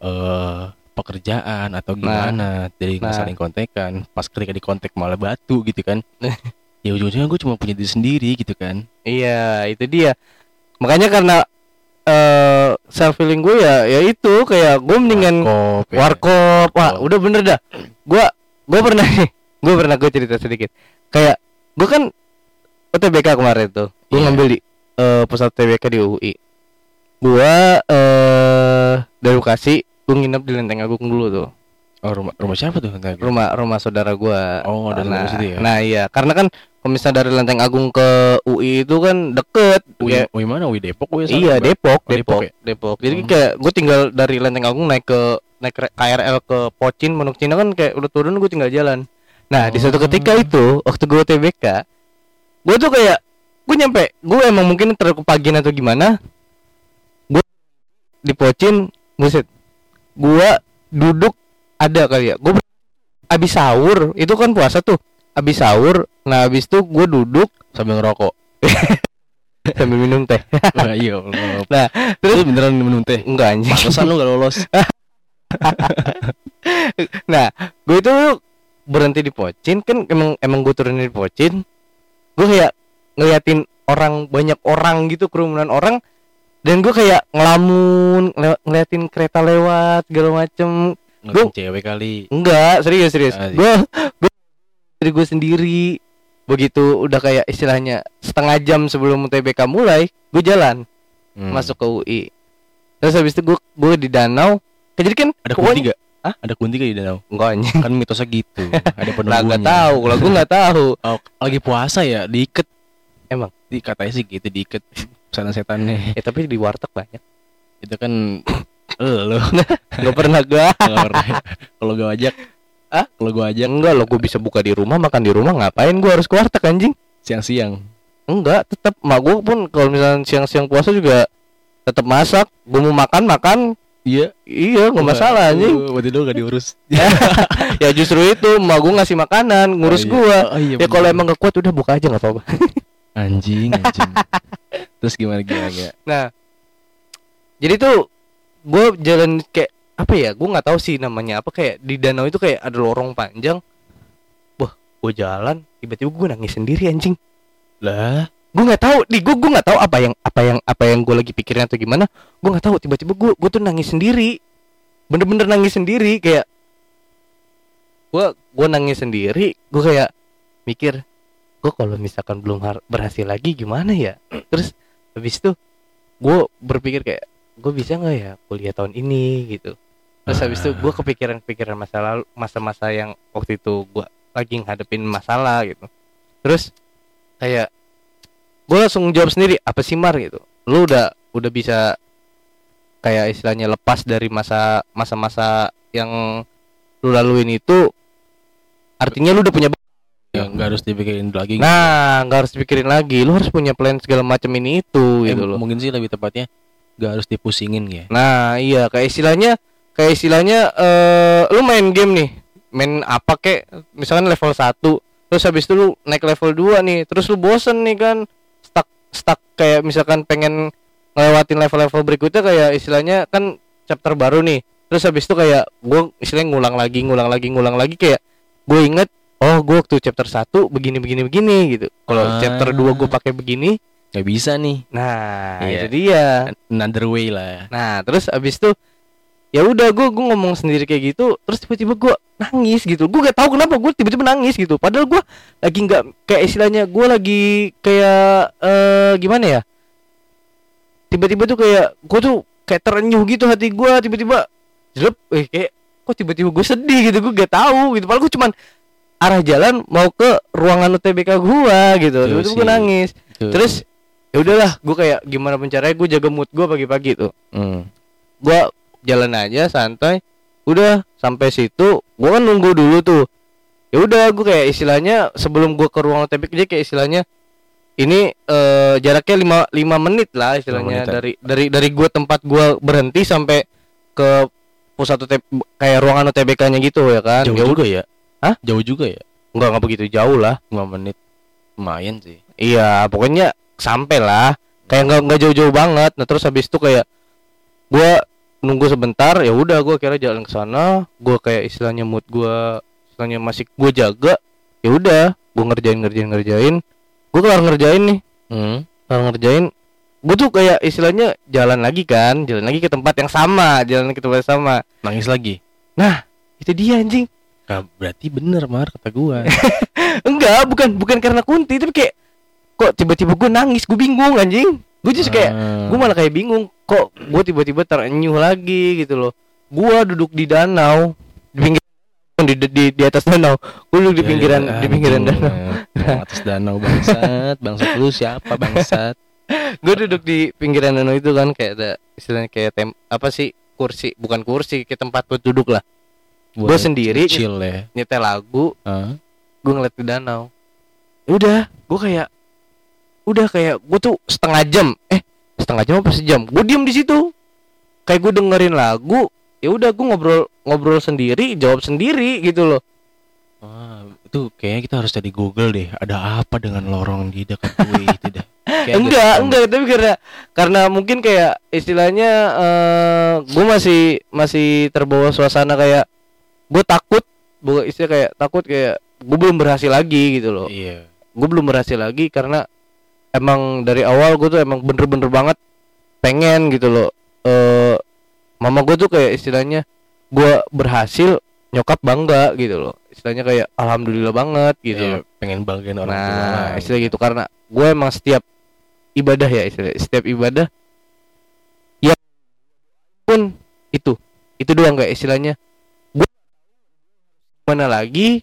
eh pekerjaan atau Nah. gimana. Dari nggak Nah. saling kontekan. Pas ketika di kontak malah batu gitu kan ya ujung-ujungnya gue cuma punya diri sendiri gitu kan iya, itu dia. Makanya karena eh self feeling gue ya ya itu kayak gue mendingan Warkop, ya. warkop. Wah, Warkop. udah bener dah. Gua gua pernah nih. Gua pernah gue cerita sedikit. Kayak gua kan UTBK kemarin tuh. Gua Iya. ngambil di eh, pusat UTBK di UI. Gua eh dari Bekasi, gua nginep di Lenteng Agung dulu tuh. Oh rumah rumah siapa tuh Ntar? Rumah rumah saudara gua. Oh, dari nah, situ ya? Nah, iya, karena kan kalau misalnya dari Lenteng Agung ke UI itu kan deket. Ui, Kayak- Ui mana Ui Depok Ui sana, iya? Depok, Oh, Depok, Depok Depok, ya? Jadi Hmm. kayak gue tinggal dari Lenteng Agung naik ke naik KRL ke Pocin, Manuk Cina kan kayak udah turun gue tinggal jalan. Nah, di suatu Oh. ketika itu waktu gue TBK, gue tuh kayak gue nyampe, gue emang mungkin terkepagian atau gimana, gue di Pocin, buset, gue duduk ada kali ya, gue abis sahur, itu kan puasa tuh, abis sahur, nah abis itu gue duduk sambil ngerokok. Sambil minum teh, Wah, iya. Nah, terus? Beneran minum teh? Enggak anjing. Pantesan lu gak lolos. Nah, gue itu berhenti di Pocin kan emang emang gue turunin di Pocin. Gue kayak ngeliatin orang banyak orang gitu kerumunan orang. Dan gue kayak ngelamun ngeliatin kereta lewat segala macem Ngeliatin cewek kali enggak serius serius Ah, iya. gue gue dari gue sendiri begitu udah kayak istilahnya setengah jam sebelum UTBK mulai gue jalan Hmm. masuk ke UI terus habis itu gue gue di danau jadi kan Ada pokoknya- kunti gak? Hah? Ada kunti gak di danau? enggak anjing Kan mitosnya gitu Ada penunggunya nggak tahu, kalau gue nggak tahu. oh, Lagi puasa ya diiket Emang? di, Katanya sih gitu diiket Sana setannya Eh tapi di warteg banyak. Itu kan lo Gak pernah gue. Kalau gak ajak Ah? Kalau gue Ya ajak enggak lo gue bisa buka di rumah makan di rumah ngapain gue harus ke warteg anjing siang-siang. enggak tetap mak gue pun kalau misalnya siang-siang puasa juga tetap masak gue mau makan makan Iya. iya nggak masalah anjing Berarti dulu gak diurus. ya justru itu mak gue ngasih makanan ngurus Oh, iya. gua Oh, iya, ya kalau emang gak kuat udah buka aja nggak apa-apa anjing, anjing. Terus gimana gimana? gimana? nah jadi tuh gue jalan kayak apa ya gue nggak tahu sih namanya apa kayak di danau itu kayak ada lorong panjang. Wah gue jalan tiba-tiba gue nangis sendiri anjing. Lah, gue nggak tahu di gue gue nggak tahu apa yang apa yang apa yang gue lagi pikirin atau gimana. Gue nggak tahu tiba-tiba gue gue tuh nangis sendiri. Bener-bener nangis sendiri kayak gue gue nangis sendiri gue kayak mikir gue kalau misalkan belum berhasil lagi gimana ya? Terus habis itu gue berpikir kayak gue bisa nggak ya kuliah tahun ini gitu. Terus habis itu gue kepikiran-kepikiran masa lalu masa-masa yang waktu itu gue lagi ngadepin masalah gitu. Terus kayak gue langsung jawab sendiri apa sih Mar? Gitu. Lu udah udah bisa kayak istilahnya lepas dari masa masa-masa yang lu laluin itu artinya lu udah punya ya nggak harus dipikirin lagi. nah nggak harus pikirin lagi. Lu harus punya plan segala macam ini itu Eh, gitu loh. mungkin sih lebih tepatnya nggak harus dipusingin ya. nah iya kayak istilahnya kayak istilahnya eh lu main game nih. Main apa kek? Misalkan level 1 terus habis itu lu naik level 2 nih terus lu bosen nih kan? Stuck stuck kayak misalkan pengen ngelewatin level-level berikutnya kayak istilahnya kan chapter baru nih. Terus habis itu kayak gue istilahnya ngulang lagi ngulang lagi ngulang lagi kayak gue inget oh gue waktu chapter 1 begini begini begini gitu. Kalau Ah. chapter 2 gue pakai begini Nggak bisa nih. nah Iya. itu dia Another way lah. Nah, terus abis itu ya udah gue gue ngomong sendiri kayak gitu, terus tiba-tiba gue nangis gitu. Gue gak tahu kenapa gue tiba-tiba nangis gitu. Padahal gue lagi nggak kayak istilahnya gue lagi kayak eh gimana ya? Tiba-tiba tuh kayak gue tuh kayak terenyuh gitu hati gue tiba-tiba jelek eh kayak kok tiba-tiba gue sedih gitu gue gak tahu gitu padahal gue cuman arah jalan mau ke ruangan UTBK gua gitu tiba-tiba gue nangis Tuh. terus ya udahlah gue kayak gimana pun caranya gue jaga mood gue pagi-pagi tuh Hmm. gua jalan aja santai udah sampai situ gua kan nunggu dulu tuh ya udah gue kayak istilahnya sebelum gua ke ruang OTB dia kayak istilahnya ini eh, jaraknya lima lima menit lah istilahnya menitan. dari dari dari gua tempat gua berhenti sampai ke pusat UTB kayak ruangan UTBK-nya gitu ya kan Jauh ya juga ya? Hah? Jauh juga ya? nggak nggak begitu jauh lah 5 menit. Lumayan sih. Iya, pokoknya sampai lah. Kayak nggak nggak jauh-jauh banget. Nah terus habis itu kayak gua nunggu sebentar, ya udah gua kira jalan ke sana. Gua kayak istilahnya mood gua istilahnya masih gua jaga. Ya udah, gua ngerjain ngerjain ngerjain. Gua kelar ngerjain nih, Hmm. kelar ngerjain. Gua tuh kayak istilahnya jalan lagi kan, jalan lagi ke tempat yang sama, jalan ke tempat yang sama. Nangis lagi. Itu dia anjing. Nah, berarti bener Mar kata gua. Enggak, bukan bukan karena kunti, tapi kayak kok tiba-tiba gua nangis, gua bingung anjing. Gue just kayak Ah. gue malah kayak bingung kok gue tiba-tiba terenyuh lagi gitu loh gue duduk di danau di pinggir di, di, di atas danau gue duduk di Ya, pinggiran ya, di pinggiran anjing, danau ya. atas danau bangsat bangsat lu siapa bangsat gue duduk di pinggiran danau itu kan kayak ada istilahnya kayak tem apa sih kursi bukan kursi kayak tempat buat duduk lah Gua sendiri. chill ya nyetel lagu Hah? gue ngeliat di danau Ya udah gue kayak udah kayak gue tuh setengah jam eh setengah jam apa sejam gue diem di situ kayak gue dengerin lagu ya udah gue ngobrol ngobrol sendiri jawab sendiri gitu loh Wah, itu kayaknya kita harus cari Google deh. Ada apa dengan lorong di dekat gue itu. Kayak enggak ada- enggak tapi karena karena mungkin kayak istilahnya eh gue masih masih terbawa suasana kayak gue takut bukan istilah kayak takut kayak gue belum berhasil lagi gitu loh Iya. gue belum berhasil lagi karena emang dari awal gue tuh emang bener-bener banget pengen gitu loh. Eh mama gue tuh kayak istilahnya gue berhasil nyokap bangga gitu loh. Istilahnya kayak alhamdulillah banget gitu Iya, loh. pengen banggain orang tua. nah lah, istilah gitu. Karena gue emang setiap ibadah ya istilah setiap ibadah ya pun itu itu doang kayak istilahnya. Gue mana lagi?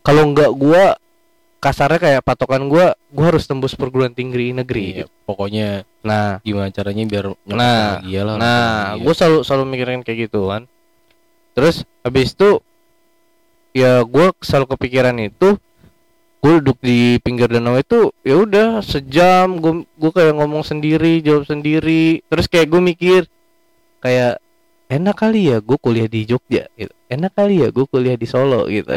Kalau nggak gue kasarnya kayak patokan gue gue harus tembus perguruan tinggi negeri. Iya, gitu. pokoknya nah. gimana caranya biar Nah, bahagia lah. nah gue selalu selalu mikirin kayak gitu kan terus habis itu ya gue selalu kepikiran itu gue duduk di pinggir danau itu ya udah sejam gue gue kayak ngomong sendiri jawab sendiri. Terus kayak gue mikir kayak enak kali ya gue kuliah di Jogja gitu. Enak kali ya gue kuliah di Solo gitu.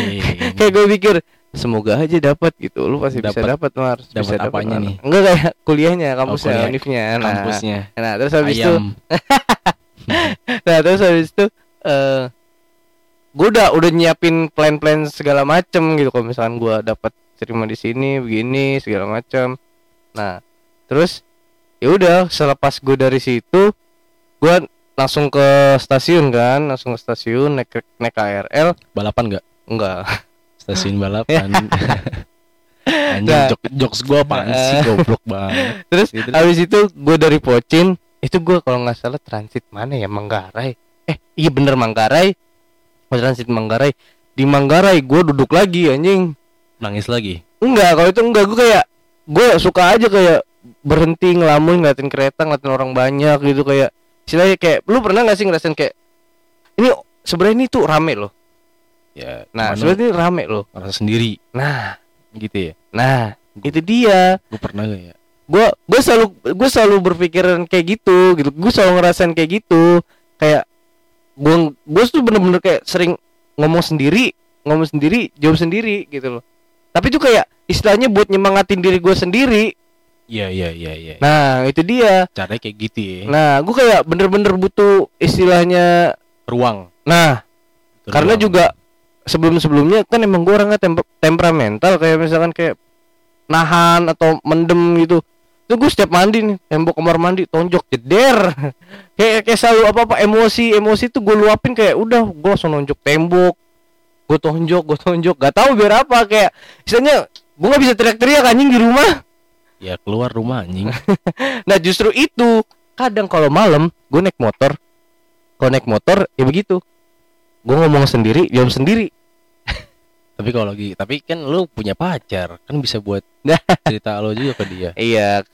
Kayak gue pikir semoga aja dapat gitu. Lu pasti bisa Dapat- Mar. Dapat bisa dapat, apanya Mar. nih? enggak kayak kuliahnya kampusnya kuliah. univnya. Nah, kampusnya. Nah terus habis itu nah terus habis itu eh gue udah udah nyiapin plan-plan segala macem gitu. Kalau misalkan gue dapat terima di sini begini segala macam nah terus ya udah selepas gue dari situ gue langsung ke stasiun kan. Langsung ke stasiun naik naik KRL balapan nggak? Enggak stasiun balapan. Anjing Nah. jok jokes gue apaan sih goblok banget. Terus Gitu. habis itu gue dari Pocin itu gue kalau nggak salah transit mana ya Manggarai. Eh iya bener Manggarai. Gua transit Manggarai. Di Manggarai gue duduk lagi anjing. Nangis lagi? Enggak kalau itu enggak. Gue kayak gue suka aja kayak berhenti ngelamun ngeliatin kereta ngeliatin orang banyak gitu kayak istilahnya kayak lu pernah nggak sih ngerasain kayak ini sebenarnya ini tuh rame loh ya nah sebenarnya rame loh. Ngerasa sendiri. Nah gitu ya. Nah itu dia. Gue pernah gak ya? Gue gue selalu gue selalu berpikiran kayak gitu gitu. Gue selalu ngerasain kayak gitu. Kayak gue gue tuh bener-bener kayak sering ngomong sendiri ngomong sendiri jawab sendiri gitu loh. Tapi tuh kayak istilahnya buat nyemangatin diri gue sendiri. Iya iya iya iya nah itu dia. Caranya kayak gitu ya. Nah gue kayak bener-bener butuh istilahnya ruang. Nah karena juga sebelum-sebelumnya kan emang gue orangnya temper- temperamental kayak misalkan kayak nahan atau mendem gitu. Itu gue setiap mandi nih tembok kamar mandi tonjok jeder. Kayak kayak selalu apa apa emosi emosi tuh gue luapin kayak udah gue langsung nonjok tembok. Gue tonjok gue tonjok gak tahu biar apa kayak misalnya gue nggak bisa teriak-teriak anjing di rumah. Ya keluar rumah anjing. Nah justru itu. Kadang kalau malam gue naik motor. Kalau naik motor ya begitu gue ngomong sendiri jawab sendiri tapi kalau lagi tapi kan lu punya pacar kan bisa buat cerita lo juga ke dia Iya,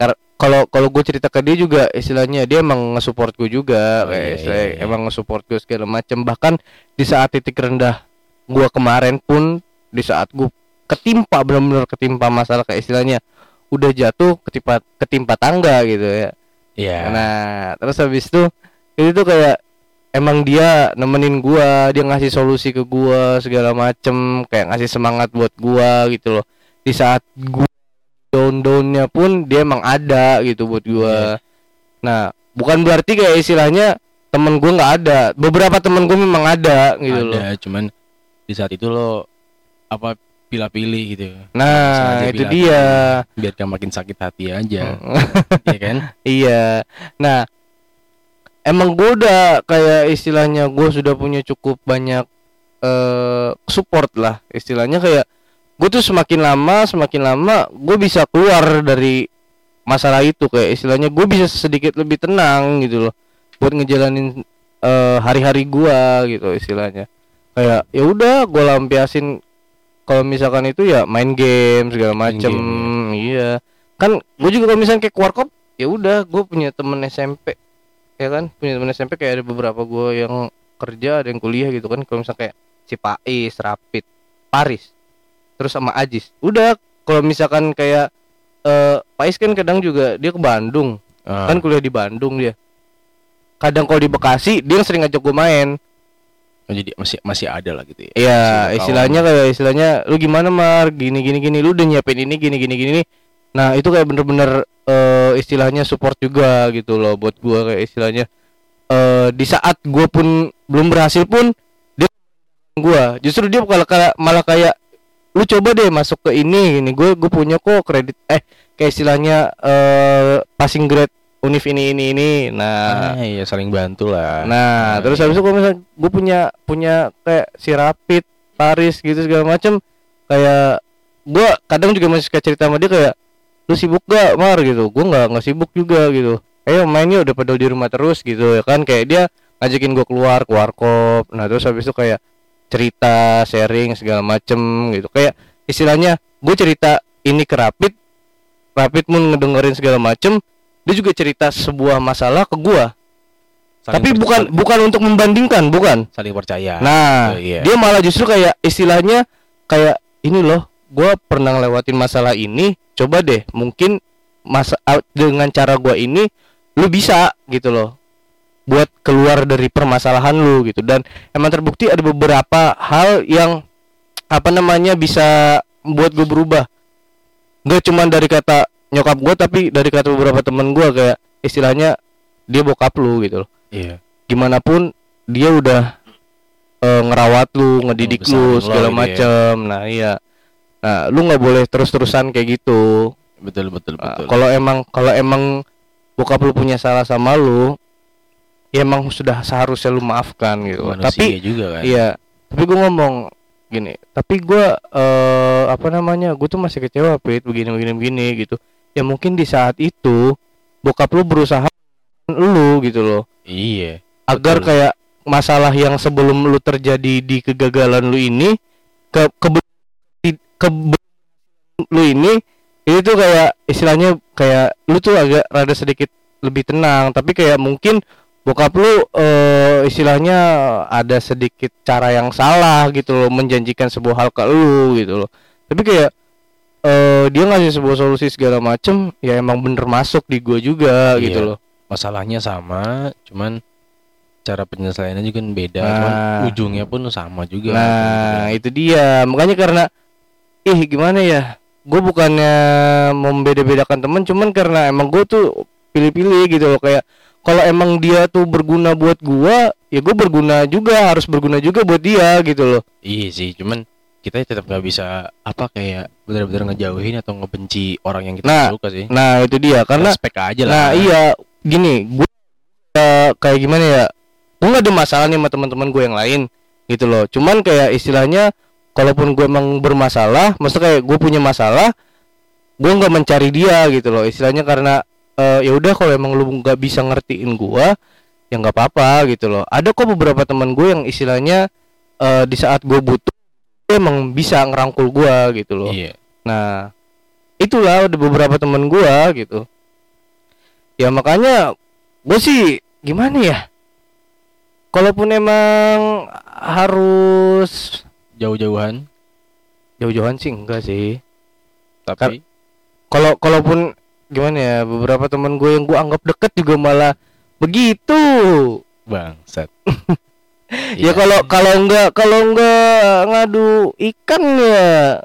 kalau kalau gue cerita ke dia juga istilahnya dia emang nge-support gue juga, Oh, kayak iya, iya, iya. emang nge-support gue segala macem. Bahkan di saat titik rendah gue kemarin pun di saat gue ketimpa benar-benar ketimpa masalah kayak istilahnya udah jatuh ketimpa ketimpa tangga gitu ya. iya Nah, terus habis itu itu tuh kayak emang dia nemenin gua, dia ngasih solusi ke gua segala macem, kayak ngasih semangat buat gua gitu loh. Di saat gua down-downnya pun dia emang ada gitu buat gua. Nah, bukan berarti kayak istilahnya temen gua nggak ada. Beberapa temen gua memang ada gitu loh. ada cuman di saat itu lo apa pilih-pilih gitu Nah, itu dia. biar gak makin sakit hati aja ya kan Iya. Nah, emang gue udah kayak istilahnya gue sudah punya cukup banyak eh support lah. Istilahnya kayak gue tuh semakin lama semakin lama gue bisa keluar dari masalah itu. Kayak istilahnya gue bisa sedikit lebih tenang gitu loh. Buat ngejalanin eh, hari-hari gua gitu istilahnya. Kayak ya udah gue lampiasin kalau misalkan itu ya main game segala macem. game, iya. Kan gue juga kalau misalnya kayak keluar kop ya udah gue punya temen SMP ya kan punya temen SMP kayak ada beberapa gue yang kerja ada yang kuliah gitu kan. Kalau misalnya kayak Cipais Rapid Paris terus sama Ajis. Udah kalau misalkan kayak eh Pais kan kadang juga dia ke Bandung. Ah, kan kuliah di Bandung dia. Kadang kalau di Bekasi dia yang sering ngajak gue main. Oh, jadi masih masih ada lah gitu ya? Iya, istilahnya kayak istilahnya lu gimana Mar? Gini gini gini. Lu udah nyiapin ini gini gini gini. Nah, itu kayak bener-bener eh, istilahnya support juga gitu loh buat gua kayak istilahnya eh di saat gua pun belum berhasil pun dia gua. Justru dia kayak malah kayak lu coba deh masuk ke ini gini gue gue punya kok kredit eh kayak istilahnya eh passing grade univ ini ini ini nah ah, iya saling bantu lah Nah, Ah, terus iya. habis itu kalau misalnya gue punya punya kayak si Rapid, Paris gitu segala macem kayak gue kadang juga masih suka cerita sama dia kayak lu sibuk gak mar gitu gue nggak nggak sibuk juga gitu ayo mainnya udah padahal di rumah terus gitu ya kan kayak dia ngajakin gue keluar ke warkop nah terus habis itu kayak cerita sharing segala macem gitu kayak istilahnya gue cerita ini ke Rapid Rapid pun ngedengerin segala macem dia juga cerita sebuah masalah ke Saling Tapi bukan bukan untuk membandingkan, bukan. saling percaya. Nah, Oh, iya. dia malah justru kayak istilahnya kayak ini loh, gua pernah ngelewatin masalah ini, coba deh, mungkin masa dengan cara gua ini lu bisa gitu loh. Buat keluar dari permasalahan lu gitu dan emang terbukti ada beberapa hal yang apa namanya bisa buat gue berubah. Gak cuman dari kata nyokap gua tapi dari kata beberapa temen gua kayak istilahnya dia bokap lu gitu loh Iya. gimana pun dia udah eh, ngerawat lu, ngedidik Ngebesarin lu segala gitu ya. macem. Nah iya, nah lu nggak boleh terus-terusan kayak gitu. Betul betul Nah, betul. kalau emang kalau emang bokap lu punya salah sama lu, ya emang sudah seharusnya lu maafkan gitu. Manusia Tapi juga kan. iya, tapi gua ngomong gini, tapi gua eh apa namanya, gue tuh masih kecewa pit begini begini begini gitu. Ya mungkin di saat itu bokap lu berusaha lu gitu loh Iya. agar Betul. kayak masalah yang sebelum lu terjadi di kegagalan lu ini ke ke, ke lu ini itu tuh kayak istilahnya kayak lu tuh agak rada sedikit lebih tenang tapi kayak mungkin bokap lu eh, istilahnya ada sedikit cara yang salah gitu loh menjanjikan sebuah hal ke lu gitu loh tapi kayak eh, dia ngasih sebuah solusi segala macem ya emang bener masuk di gua juga Iya. gitu loh Masalahnya sama, cuman cara penyelesaiannya juga kan beda, Nah. cuman ujungnya pun sama juga. Nah, itu dia. Makanya karena ih gimana ya? Gue bukannya membeda-bedakan temen, cuman karena emang gue tuh pilih-pilih gitu loh kayak kalau emang dia tuh berguna buat gua, ya gue berguna juga, harus berguna juga buat dia gitu loh. Iya sih, cuman kita tetap nggak bisa apa kayak benar-benar ngejauhin atau ngebenci orang yang kita Nah, suka sih. Nah, itu dia karena respect aja lah. nah iya gini, gue kayak gimana ya? Gue gak ada masalah nih sama teman-teman gue yang lain gitu loh. Cuman kayak istilahnya kalaupun gue emang bermasalah, maksudnya kayak gue punya masalah, gue nggak mencari dia gitu loh. Istilahnya karena eh, ya udah kalau emang lu nggak bisa ngertiin gue, ya nggak apa-apa gitu loh. Ada kok beberapa teman gue yang istilahnya eh, di saat gue butuh dia emang bisa ngerangkul gue gitu loh. Iya. Nah, itulah ada beberapa teman gua gitu. Ya makanya gue sih gimana ya? Kalaupun emang harus Jauh-jauhan, jauh-jauhan sih enggak sih. tapi Kalau kalaupun gimana ya beberapa teman gue yang gua anggap deket juga malah begitu. bangsat. Ya kalau kalau enggak kalau enggak ngadu ikan ya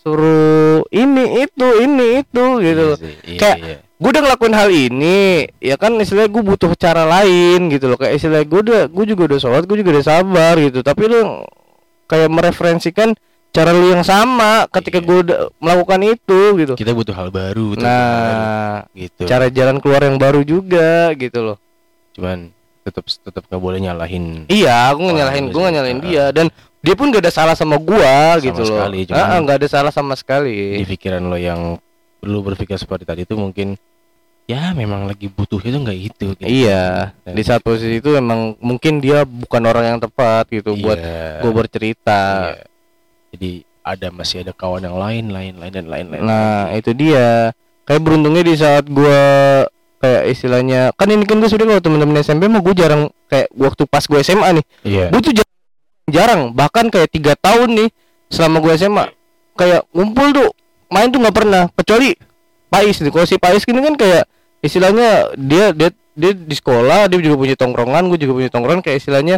suruh ini itu ini itu gitu. Iya sih, iya, Kayak- iya. gue udah ngelakuin hal ini ya kan istilahnya gue butuh cara lain gitu loh kayak istilahnya gue udah gue juga udah sholat gue juga udah sabar gitu tapi lu kayak mereferensikan cara lu yang sama ketika Iya. gue melakukan itu gitu kita butuh hal baru, nah gitu. cara jalan keluar yang baru juga gitu loh Cuman tetap tetap nggak boleh nyalahin. iya aku nggak Orang nyalahin gue nggak sih. nyalahin Ah. dia dan dia pun gak ada salah sama gua Sama gitu loh sekali, cuman- Ah, ah, nggak ada salah sama Di sekali pikiran lo yang lu berpikir seperti tadi itu mungkin ya memang lagi butuh itu nggak itu. gitu. iya Dan- di saat posisi itu emang mungkin dia bukan orang yang tepat gitu buat Iya. gue bercerita. Iya. Jadi ada masih ada kawan yang lain, lain, lain dan lain, lain. Nah itu dia. Kayak beruntungnya di saat gua kayak istilahnya kan ini kan gue sudah kalau teman-teman SMP mah gue jarang kayak waktu pas gue SMA nih, Iya. gue tuh jarang, jarang bahkan kayak tiga tahun nih selama gue SMA kayak ngumpul tuh main tuh nggak pernah kecuali Pais nih. Kalau si Pais ini kan kayak istilahnya dia dia dia di sekolah dia juga punya tongkrongan, gue juga punya tongkrongan kayak istilahnya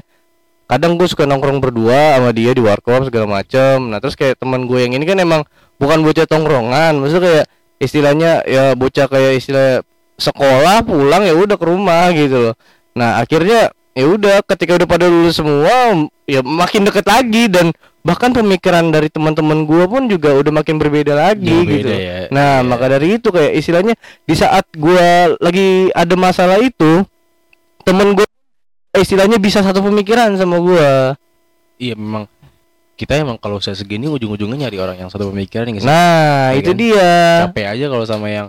kadang gue suka nongkrong berdua sama dia di warkop segala macem. Nah terus kayak teman gue yang ini kan emang bukan bocah tongkrongan maksudnya kayak istilahnya ya bocah kayak istilah sekolah pulang ya udah ke rumah gitu loh. Nah akhirnya ya udah ketika udah pada lulus semua ya makin deket lagi dan bahkan pemikiran dari teman-teman gue pun juga udah makin berbeda lagi Jauh gitu ya. Nah, Iya. maka dari itu kayak istilahnya di saat gua lagi ada masalah itu, temen gue istilahnya bisa satu pemikiran sama gua. Iya memang kita emang kalau saya segini ujung-ujungnya nyari orang yang satu pemikiran sih? Nah, Iya itu kan? dia. capek aja kalau sama yang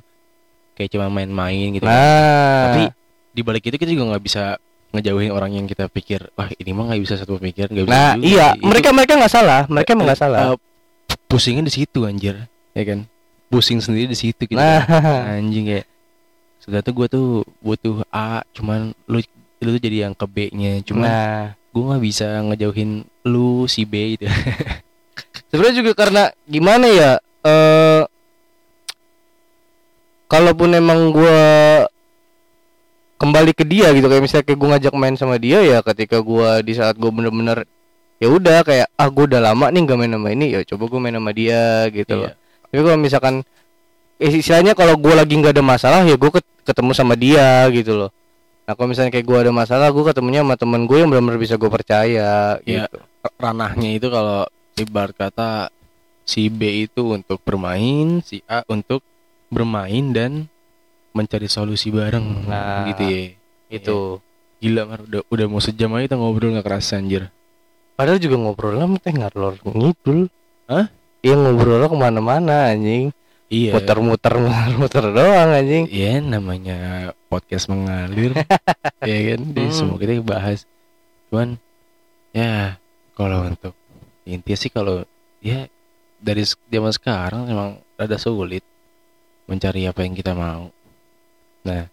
kayak cuma main-main gitu. kan. Nah, Tapi di balik itu kita juga nggak bisa ngejauhin orang yang kita pikir wah ini mah nggak bisa satu pemikiran nggak bisa nah juga." iya, Itu, mereka mereka nggak salah, mereka emang nggak salah. eh, pusingnya di situ anjir ya kan pusing sendiri di situ gitu Nah, anjing kayak sudah tuh gue tuh butuh A cuman lu lu tuh jadi yang ke B-nya. Cuma nah gue nggak bisa ngejauhin lu si B itu. sebenarnya juga karena gimana ya eh kalaupun emang gua kembali ke dia gitu kayak misalnya kayak gue ngajak main sama dia ya ketika gua di saat gue bener-bener ya udah kayak ah gue udah lama nih gak main sama ini ya coba gue main sama dia gitu loh Iya. tapi kalau misalkan eh, istilahnya kalau gue lagi nggak ada masalah ya gue ketemu sama dia gitu loh nah kalau misalnya kayak gue ada masalah gue ketemunya sama temen gue yang benar-benar bisa gue percaya Iya. gitu Ranahnya itu kalau ibarat kata si B itu untuk bermain, si A untuk bermain dan mencari solusi bareng. Nah, gitu ya. itu Gila Mar, udah, udah mau sejam aja kita ngobrol gak kerasa anjir. Padahal juga ngobrol lah teh ngalor ngidul. Hah? Iya ngobrol lah ke mana-mana anjing. Iya. Muter-muter muter doang anjing. Iya namanya podcast mengalir ya kan Jadi Hmm. semua kita bahas cuman ya kalau untuk intinya sih kalau ya dari zaman sekarang memang rada sulit mencari apa yang kita mau nah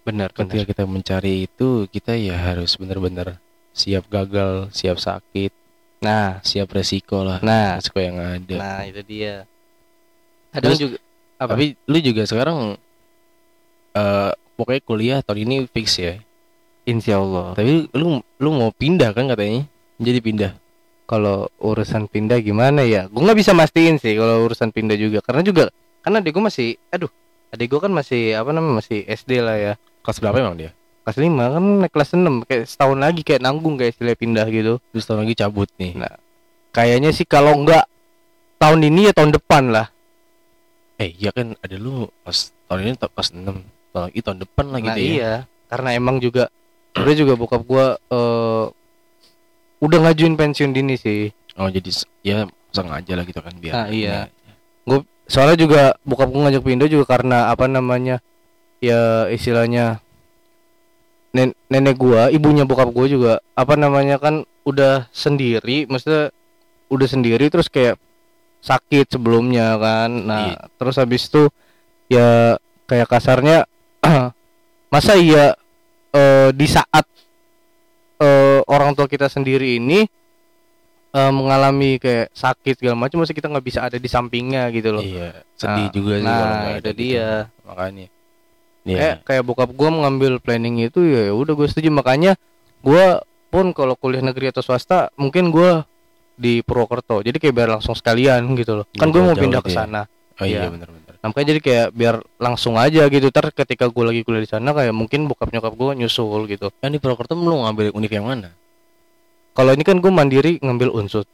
Benar, ketika kita mencari itu kita ya harus benar-benar siap gagal siap sakit Nah, siap resiko lah nah, resiko yang ada nah itu dia. Kadang Terus- juga apa? tapi lu juga sekarang eh pokoknya kuliah tahun ini fix ya insya Allah. Tapi lu lu mau pindah kan katanya? Jadi pindah. Kalau urusan pindah gimana ya? Gue nggak bisa mastiin sih kalau urusan pindah juga. Karena juga kan adik gue masih, aduh, adik gue kan masih apa namanya masih SD lah ya. Kelas berapa emang dia? Kelas 5 kan naik kelas 6 kayak setahun lagi kayak nanggung kayak istilah pindah gitu. Terus tahun lagi cabut nih. Nah, Kayaknya sih kalau nggak tahun ini ya tahun depan lah. Eh, iya kan ada lu pas tahun ini kelas 6. Tahun lagi tahun depan lah Nah gitu ya. iya, karena emang juga udah juga bokap gua eh udah ngajuin pensiun dini sih. Oh, jadi ya sengaja lah gitu kan biar. Ah, iya. Soalnya juga bokap gua ngajak pindah juga karena apa namanya? Ya istilahnya nen nenek gua, ibunya bokap gua juga apa namanya kan udah sendiri, maksudnya udah sendiri terus kayak sakit sebelumnya kan. Nah, Iya. terus habis itu ya kayak kasarnya masa iya eh, di saat eh, orang tua kita sendiri ini eh, mengalami kayak sakit segala macam masa kita nggak bisa ada di sampingnya gitu loh. Iya, sedih Nah, juga sih nah, kalau ada gitu. dia. Makanya. Iya. Kayak kayak bokap gua mengambil planning itu ya udah gue setuju makanya gua pun kalau kuliah negeri atau swasta mungkin gua di Purwokerto. Jadi kayak biar langsung sekalian gitu loh. Kan gue mau pindah gitu ke ya. sana. oh iya, iya. benar-benar. Nah, makanya jadi kayak biar langsung aja gitu. Ntar ketika gue lagi kuliah di sana kayak mungkin bokap nyokap gue nyusul gitu. Kan di Purwokerto lu ngambil univ yang mana? Kalau ini kan gue mandiri ngambil unsur.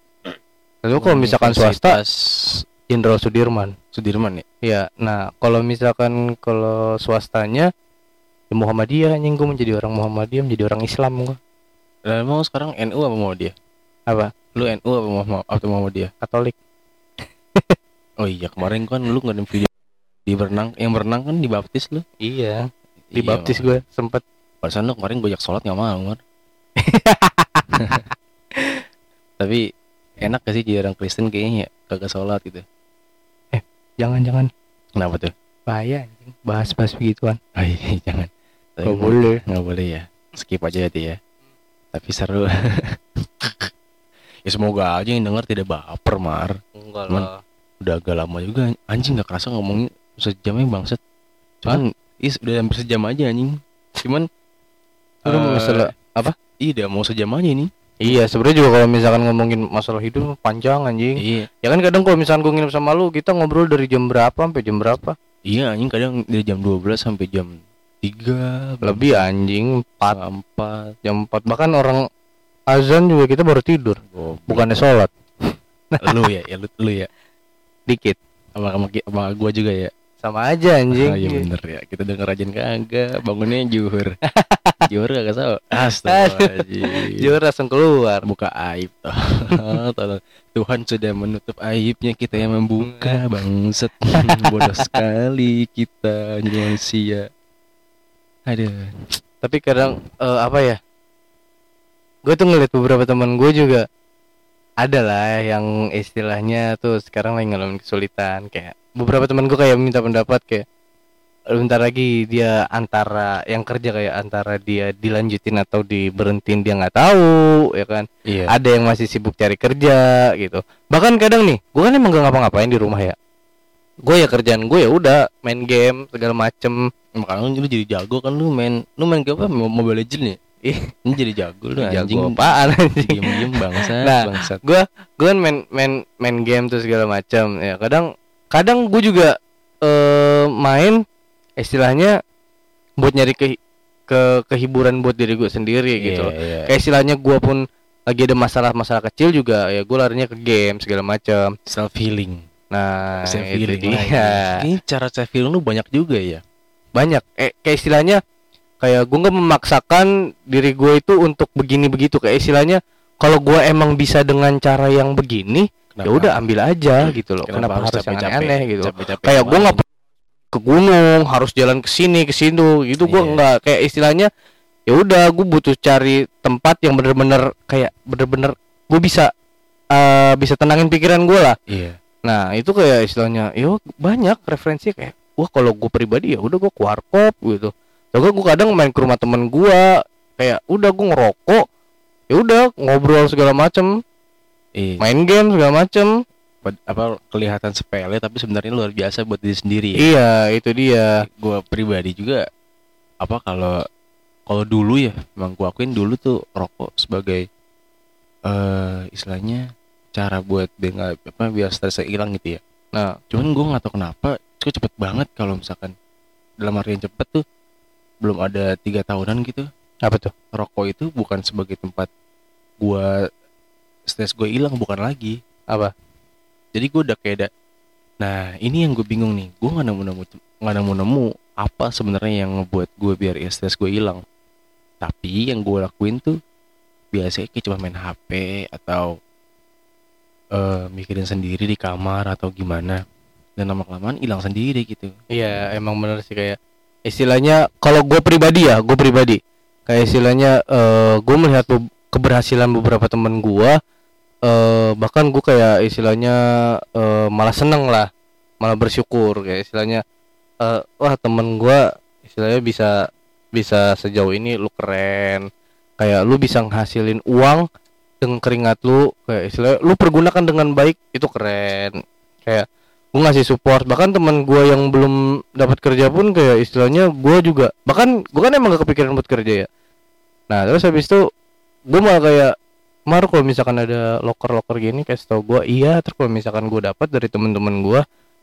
Lalu kalau misalkan swasta Jenderal Sudirman. Sudirman ya? Ya, nah kalau misalkan kalau swastanya ya Muhammadiyah anjing gue menjadi orang Muhammadiyah menjadi orang Islam gue. Dan mau sekarang NU apa mau dia? Apa? Lu NU apa mau atau mau dia? Katolik. Oh iya kemarin kan lu nggak ada video di berenang, yang berenang kan dibaptis lu. Iya, Iya, dibaptis gue sempet. Perasaan lu kemarin gojek sholat nggak mau Mar. Tapi enak gak sih jadi orang Kristen kayaknya ya kagak sholat gitu. Jangan-jangan Kenapa tuh? bahaya anjing. Bahas-bahas begituan. Oh, iya, jangan. Tapi Gak boleh. nggak boleh ya. Skip aja itu ya. Tapi seru. ya semoga aja yang denger tidak baper Mar. Enggak Cuman- lah. Udah agak lama juga anjing nggak kerasa ngomongnya sejamnya bangset. Cuman is udah hampir sejam aja anjing. Cuman Lu eh, masalah apa? Iya, mau sejam aja ini. Iya, sebenarnya juga kalau misalkan ngomongin masalah hidup panjang anjing. Iya. Ya kan kadang kalau misalkan gue nginep sama lu, kita ngobrol dari jam berapa sampai jam berapa? Iya anjing kadang dari jam 12 sampai jam 3 Lebih anjing 4 4 jam 4 bahkan orang azan juga kita baru tidur, bukannya sholat lu ya, ya lu, lu ya. dikit. Sama sama, sama gua juga ya. Sama aja anjing. Ah, iya bener ya. Kita denger rajin kagak, bangunnya juhur. juhur kagak tahu. Astagfirullahaladzim. Jujur langsung keluar. buka aib toh. Tolong. Tuhan sudah menutup aibnya kita yang membuka bangset bodoh sekali kita jadi manusia aduh Tapi kadang eh, apa ya? Gue tuh ngeliat beberapa teman gue juga ada lah yang istilahnya tuh sekarang lagi ngalamin kesulitan kayak beberapa teman gue kayak minta pendapat kayak bentar lagi dia antara yang kerja kayak antara dia dilanjutin atau diberhentiin dia nggak tahu ya kan Iya. ada yang masih sibuk cari kerja gitu bahkan kadang nih gue kan emang gak ngapa-ngapain di rumah ya gue ya kerjaan gue ya udah main game segala macem Makanya lu jadi jago kan lu main lu main game apa? Mo- Mobile Legends ya? Ih. Ini jadi jago lu jago anjing. apaan anjing Diem-diem bangsat, Nah, bangsat. gue gue kan main main main game tuh segala macam ya kadang kadang gue juga eh main istilahnya buat nyari ke ke kehiburan buat diri gue sendiri gitu loh. Iya, kayak istilahnya gue pun lagi ada masalah-masalah kecil juga ya gue larinya ke game segala macam self healing. nah self itu healing. dia Ini cara self healing lu banyak juga ya. banyak eh kayak istilahnya kayak gue nggak memaksakan diri gue itu untuk begini begitu. Kayak istilahnya kalau gue emang bisa dengan cara yang begini ya udah ambil aja gitu loh. Kenapa, harus, yang aneh gitu? Capek-capek kayak gue nggak ke gunung harus jalan ke sini ke situ gitu. Gue Iya. nggak. Kayak istilahnya ya udah gue butuh cari tempat yang bener-bener kayak bener-bener gue bisa eh, bisa tenangin pikiran gue lah. Iya. nah itu kayak istilahnya yo banyak referensi kayak wah kalau gue pribadi ya udah gue ke warkop gitu Juga gue kadang main ke rumah temen gue kayak udah gue ngerokok ya udah ngobrol segala macem Iya. main game segala macem apa kelihatan sepele tapi sebenarnya luar biasa buat diri sendiri. ya. iya itu dia Gue pribadi juga apa kalau kalau dulu ya, emang gue akuin dulu tuh rokok sebagai eh istilahnya cara buat biar nggak apa biar stresnya hilang gitu ya. nah Cuman gue nggak tahu kenapa kok cepet banget kalau misalkan dalam artian cepet tuh belum ada tiga tahunan gitu. Apa tuh? Rokok itu bukan sebagai tempat gua stres gue hilang bukan lagi. Apa? Jadi gue udah kayak ada nah ini yang gue bingung nih. Gue nggak nemu nemu nggak nemu nemu apa sebenarnya yang ngebuat gue biar ya stres gue hilang. Tapi yang gue lakuin tuh biasanya kayak cuma main hp atau eh mikirin sendiri di kamar atau gimana. Dan lama kelamaan hilang sendiri gitu. Iya emang bener sih kayak istilahnya kalau gue pribadi ya gue pribadi. Kayak istilahnya eh gue melihat be- keberhasilan beberapa temen gue eh bahkan gue kayak istilahnya eh malah seneng lah malah bersyukur. Kayak istilahnya eh wah temen gue istilahnya bisa bisa sejauh ini lu keren. Kayak lu bisa ngehasilin uang dengan keringat lu kayak istilahnya lu pergunakan dengan baik itu keren. Kayak gue ngasih support. Bahkan teman gue yang belum dapat kerja pun kayak istilahnya gue juga bahkan gue kan emang gak kepikiran buat kerja ya. Nah terus habis itu gue malah kayak Mar kalau misalkan ada loker loker gini kasih tau gue iya terus kalau misalkan gue dapat dari temen-temen gue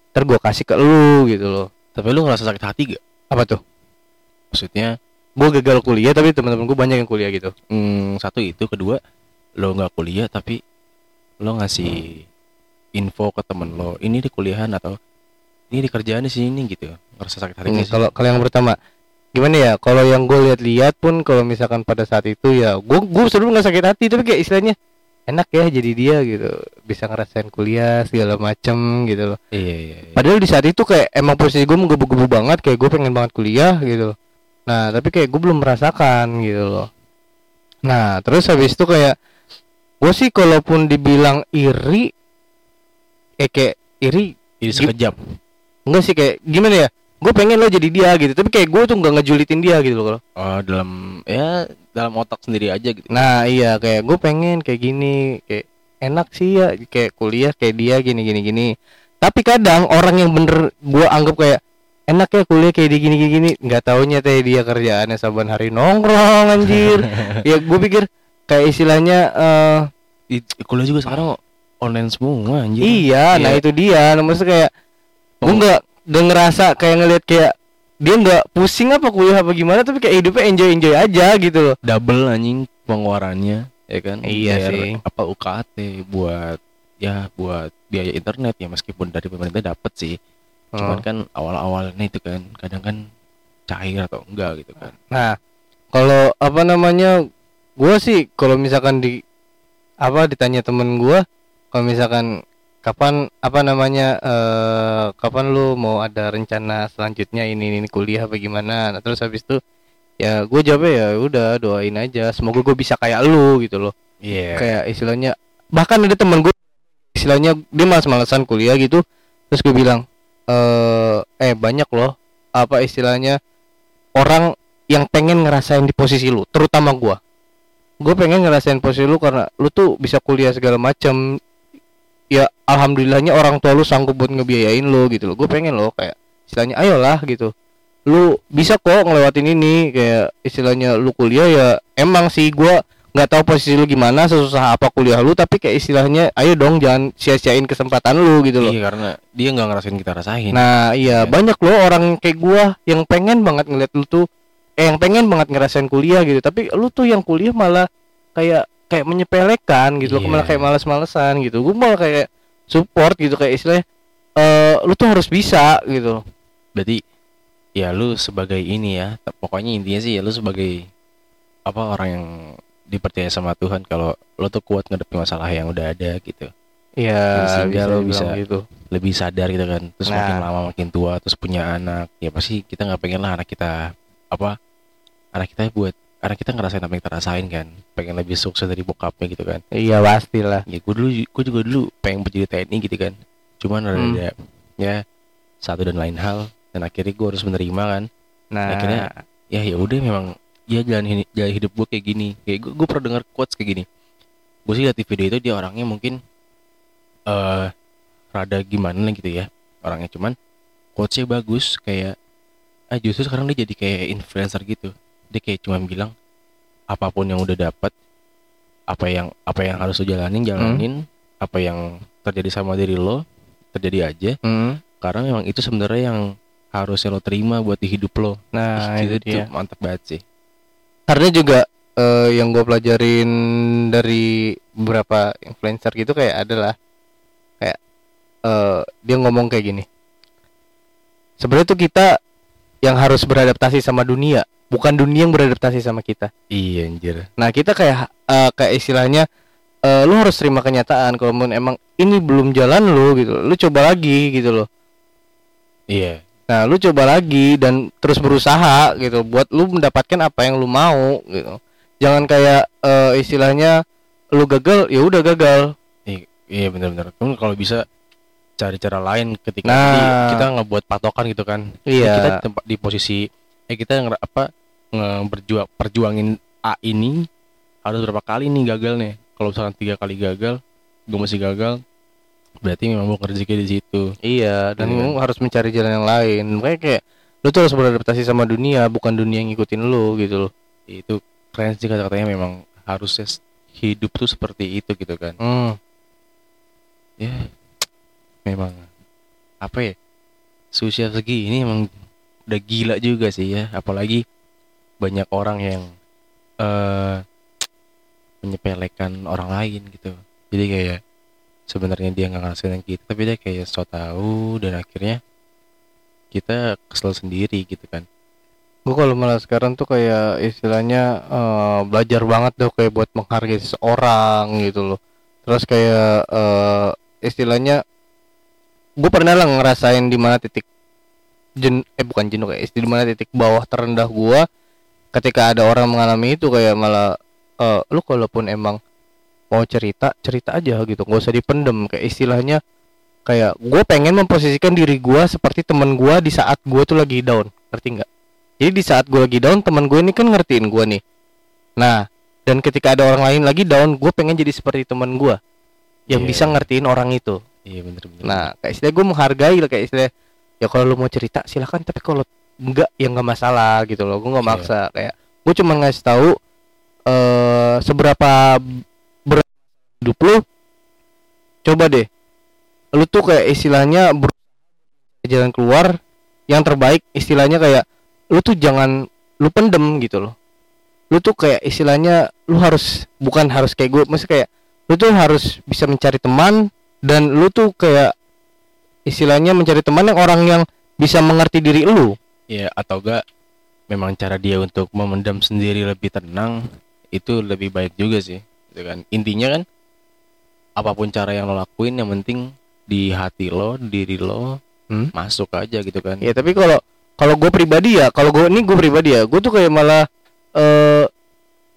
ntar gue kasih ke lu gitu loh. Tapi lu ngerasa sakit hati gak? Apa tuh? Maksudnya? Gue gagal kuliah tapi teman-teman gue banyak yang kuliah gitu. Hmm, satu itu, kedua lo nggak kuliah tapi lo ngasih info ke temen lo, ini di kuliahan atau ini di kerjaan di sini gitu, ngerasa sakit hati Hmm, kalau kalau yang pertama gimana ya kalau yang gue lihat-lihat pun kalau misalkan pada saat itu ya gue gue sebelum nggak sakit hati tapi kayak istilahnya enak ya jadi dia gitu. Bisa ngerasain kuliah segala macem gitu loh. Iya iya, iya. padahal di saat itu kayak emang posisi gue menggebu-gebu banget kayak gue pengen banget kuliah gitu loh. Nah tapi kayak gue belum merasakan gitu loh. Nah terus habis itu kayak gue sih kalaupun dibilang iri eh kayak iri Jadi sekejap. enggak sih kayak gimana ya? Gue pengen lo jadi dia gitu. Tapi kayak gue tuh nggak ngejulitin dia gitu loh kalau. Oh, dalam ya dalam otak sendiri aja gitu. nah iya kayak gue pengen kayak gini kayak enak sih ya. Kayak kuliah kayak dia gini gini gini. Tapi kadang orang yang bener gue anggap kayak enak ya kuliah kayak dia gini gini gini. Nggak taunya teh dia kerjaannya saban hari nongkrong anjir. Ya gue pikir kayak istilahnya eh Di, kuliah juga sekarang online semua anjir. iya nah Iya. itu dia nah, maksudnya kayak gue Oh. nggak nggak ngerasa kayak ngelihat kayak dia nggak pusing apa kuliah apa gimana tapi kayak hidupnya enjoy enjoy aja gitu loh Double anjing pengeluarannya, ya kan? Iya Bayar sih. Apa UKT buat ya buat biaya internet ya meskipun dari pemerintah dapat sih. Cuman Hmm. kan awal-awalnya itu kan kadang kan cair atau enggak gitu kan. Nah, kalau apa namanya, gua sih kalau misalkan di apa ditanya temen gua, kalau misalkan kapan apa namanya eh kapan lu mau ada rencana selanjutnya ini ini kuliah apa gimana? Nah, terus habis itu ya gue jawabnya ya udah doain aja semoga gue bisa kayak lu gitu loh Iya. kayak istilahnya bahkan ada temen gue istilahnya dia malas-malasan kuliah gitu terus gue bilang eh eh banyak loh apa istilahnya orang yang pengen ngerasain di posisi lu terutama gua gue pengen ngerasain posisi lu karena lu tuh bisa kuliah segala macam ya alhamdulillahnya orang tua lu sanggup buat ngebiayain lu gitu loh gue pengen lo kayak istilahnya ayolah gitu lu bisa kok ngelewatin ini kayak istilahnya lu kuliah ya emang sih gua nggak tahu posisi lu gimana sesusah apa kuliah lu tapi kayak istilahnya ayo dong jangan sia-siain kesempatan lu gitu loh Iya karena dia nggak ngerasain kita rasain. Nah, iya Iya. banyak loh orang kayak gua yang pengen banget ngeliat lu tuh eh yang pengen banget ngerasain kuliah gitu, tapi lu tuh yang kuliah malah kayak kayak menyepelekan gitu, Iya. malah kayak males-malesan gitu. Gua malah kayak support gitu kayak istilahnya eh lu tuh harus bisa gitu. Berarti ya lu sebagai ini ya, pokoknya intinya sih ya lu sebagai apa orang yang dipercaya sama Tuhan kalau lu tuh kuat ngadepin masalah yang udah ada gitu. Iya, Sehingga bisa bisa- bisa gitu. Lebih sadar gitu kan. Terus Nah. makin lama makin tua terus punya anak, ya pasti kita nggak pengen lah anak kita apa anak kita buat anak kita ngerasain apa yang kita rasain kan. Pengen lebih sukses dari bokapnya gitu kan. Iya, pastilah. ya gue dulu gue juga dulu pengen jadi TNI gitu kan cuman ada, Hmm. ada ya satu dan lain hal dan akhirnya gue harus menerima kan Nah, Akhirnya- ya ya udah memang ya jalan jalan hidup gue kayak gini kayak gue, gue pernah dengar quotes kayak gini gue sih liat di video itu dia orangnya mungkin eh rada gimana lah gitu ya orangnya cuman quotesnya bagus kayak ah justru sekarang dia jadi kayak influencer gitu dia kayak cuma bilang apa pun yang udah dapat apa yang apa yang harus lo jalanin jalanin. Apa yang terjadi sama diri lo terjadi aja. Hmm, karena memang itu sebenarnya yang harusnya lo terima buat di hidup lo. Nah Ih, itu itu, dia. mantap banget sih. Karena juga eh, yang gue pelajarin dari beberapa influencer gitu kayak adalah kayak eh, dia ngomong kayak gini. Sebenarnya tuh kita yang harus beradaptasi sama dunia, bukan dunia yang beradaptasi sama kita. iya anjir Nah kita kayak eh, kayak istilahnya eh, lu harus terima kenyataan kalau emang ini belum jalan lu gitu, lu coba lagi gitu loh. iya Nah, lu coba lagi dan terus berusaha gitu buat lu mendapatkan apa yang lu mau gitu. Jangan kayak eh, istilahnya lu gagal ya udah gagal. I- iya benar-benar kan kalau bisa cari cara lain ketika Nah. kita ngebuat patokan gitu kan Iya. kita di, tempat- di posisi eh kita apa ngeberjuang perjuangin A ini harus berapa kali nih gagal nih kalau misalkan tiga kali gagal gue masih gagal berarti memang mau rezeki di situ Iya, dan Iya lu harus mencari jalan yang lain. Makanya kayak lu tuh harus beradaptasi sama dunia, bukan dunia yang ngikutin lu gitu loh. itu keren sih kata-katanya memang harusnya hidup tuh seperti itu gitu kan Hmm. ya memang apa ya seusia segini emang udah gila juga sih ya apalagi banyak orang yang eh menyepelekan orang lain gitu jadi kayak sebenarnya dia nggak yang kita tapi dia kayak so tahu dan akhirnya kita kesel sendiri gitu kan Gue kalau malah sekarang tuh kayak istilahnya eh, belajar banget tuh kayak buat menghargai seseorang gitu loh. Terus kayak eh, istilahnya gue pernah lah ngerasain di mana titik jen eh bukan jenuh kayak di mana titik bawah terendah gua ketika ada orang mengalami itu kayak malah eh, lu kalaupun emang mau cerita cerita aja gitu. Nggak usah dipendem. Kayak istilahnya kayak gue pengen memposisikan diri gua seperti teman gua di saat gua tuh lagi down. Ngerti nggak? Jadi di saat gue lagi down teman gue ini kan ngertiin gue nih. Nah dan ketika ada orang lain lagi down gue pengen jadi seperti teman gue yang Iya. bisa ngertiin orang itu. Iya bener-bener nah kayak istilah gue menghargai lah kayak istilah ya kalau lu mau cerita silahkan tapi kalau enggak ya nggak masalah gitu loh. Gue nggak Iya. maksa kayak gue cuma ngasih tahu eh seberapa berat hidup lu coba deh. Lu tuh kayak istilahnya berusaha jalan keluar yang terbaik istilahnya kayak lu tuh jangan lu pendem gitu loh. Lu tuh kayak istilahnya lu harus bukan harus kayak gue maksudnya kayak lu tuh harus bisa mencari teman dan lu tuh kayak istilahnya mencari teman yang orang yang bisa mengerti diri lu ya atau enggak memang cara dia untuk memendam sendiri lebih tenang itu lebih baik juga sih gitu kan. Intinya kan apa pun cara yang lo lakuin yang penting di hati lo diri lo Hmm? masuk aja gitu kan. Ya tapi kalau kalau gue pribadi ya kalau gue ini gue pribadi ya gue tuh kayak malah eh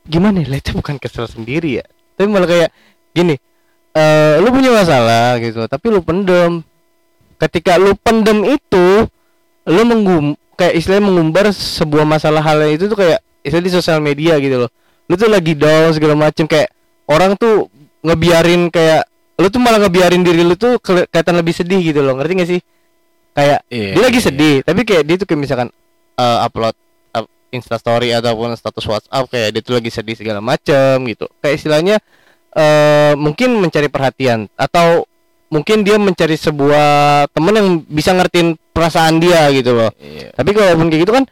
gimana ya itu bukan kesel sendiri ya tapi malah kayak gini eh lu punya masalah gitu tapi lu pendem. Ketika lu pendem itu lu menggum kayak istilahnya mengumbar sebuah masalah hal itu tuh kayak istilah di sosial media gitu loh. Lu tuh lagi down segala macem kayak orang tuh ngebiarin kayak lu tuh malah ngebiarin diri lu tuh keli- kelihatan lebih sedih gitu loh. Ngerti gak sih? Kayak Iya, dia lagi iya. sedih tapi kayak dia tuh kayak misalkan eh, upload up, instastory ataupun status WhatsApp kayak dia tuh lagi sedih segala macem gitu. Kayak istilahnya eh mungkin mencari perhatian atau mungkin dia mencari sebuah temen yang bisa ngertiin perasaan dia gitu loh Iya. tapi kalaupun kayak gitu kan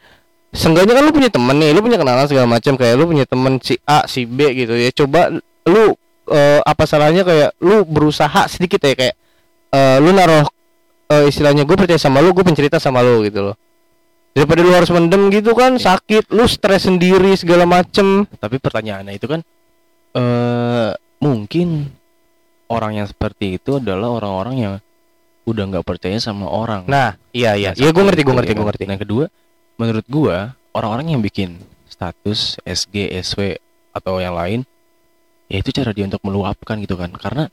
Seenggaknya kan lu punya temen nih, lu punya kenalan segala macam kayak lu punya temen si A, si B gitu ya. Coba lu eh, apa salahnya kayak lu berusaha sedikit ya kayak eh, lu naruh eh, istilahnya gue percaya sama lu, gue pencerita sama lu gitu loh. Daripada lu harus mendem gitu kan sakit, lu stres sendiri segala macem. Tapi pertanyaannya itu kan eh mungkin orang yang seperti itu adalah orang-orang yang udah nggak percaya sama orang. Nah, iya iya. Nah, Iya gue ngerti, gue ngerti, ya gue kan. ngerti. Nah, kedua, menurut gua orang-orang yang bikin status SG, SW atau yang lain ya itu cara dia untuk meluapkan gitu kan. Karena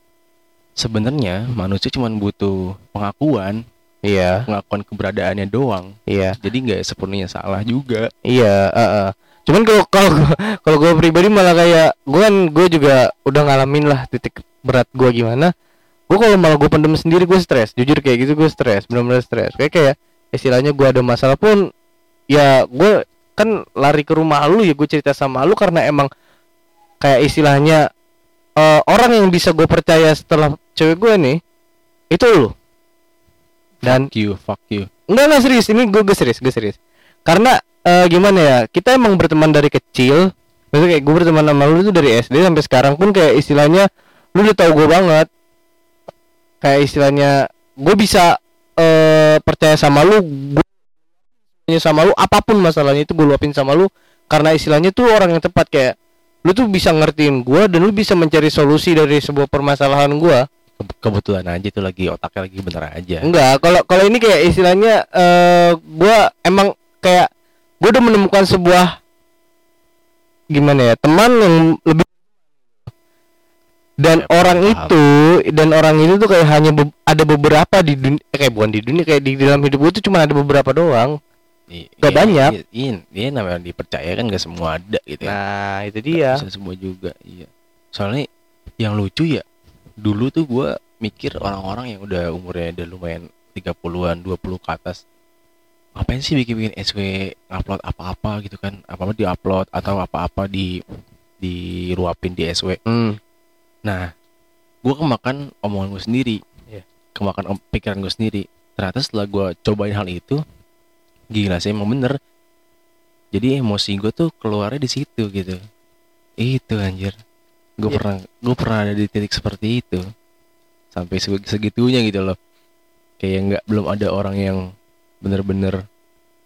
sebenarnya manusia cuma butuh pengakuan, Iya, pengakuan keberadaannya doang. iya. Jadi nggak sepenuhnya salah juga. Iya, heeh. Cuman kalau kalau kalau gue pribadi malah kayak gue kan gue juga udah ngalamin lah titik berat gue gimana. Gue kalau malah gue pendem sendiri gue stres. Jujur kayak gitu gue stres, benar-benar stres. Kayak kayak istilahnya gue ada masalah pun ya gue kan lari ke rumah lu ya gue cerita sama lu karena emang kayak istilahnya eh, orang yang bisa gue percaya setelah cewek gue nih itu lu. Dan Fuck you, fuck you. Enggak enggak serius ini gue gue serius gue serius karena eh, gimana ya kita emang berteman dari kecil maksudnya kayak gue berteman sama lu tuh dari SD sampai sekarang pun kayak istilahnya lu udah tahu gue banget. Kayak istilahnya gue bisa eh percaya sama lu gue sama lu apa pun masalahnya itu gue luapin sama lu. Karena istilahnya tuh orang yang tepat kayak lu tuh bisa ngertiin gue dan lu bisa mencari solusi dari sebuah permasalahan gue Ke- Kebetulan aja tuh lagi otaknya lagi bener aja. Enggak, kalau kalau ini kayak istilahnya eh gua emang kayak gua udah menemukan sebuah gimana ya, teman yang lebih dan Ya, orang paham. itu dan orang itu tuh kayak hanya be- ada beberapa di dunia kayak bukan di dunia kayak di dalam hidup gua tuh cuma ada beberapa doang. I- Gak iya, banyak. Iya, iya, iya namanya dipercaya kan gak semua ada gitu ya. Nah, itu dia. bisa semua juga, iya. Soalnya yang lucu ya, dulu tuh gua mikir orang-orang yang udah umurnya udah lumayan 30-an, 20 ke atas. Ngapain sih bikin-bikin SW ngupload apa-apa gitu kan? Apa-apa di-upload atau apa-apa di diruapin di SW. Hmm. Nah, gua kemakan omongan gue sendiri. Iya. Kemakan om- pikiran gue sendiri. Ternyata setelah gua cobain hal itu, gila sih emang bener. Jadi emosi gue tuh keluarnya di situ gitu. Itu anjir. Gue Iya. pernah gue pernah ada di titik seperti itu. Sampai seg- segitunya gitu loh. Kayak nggak belum ada orang yang bener-bener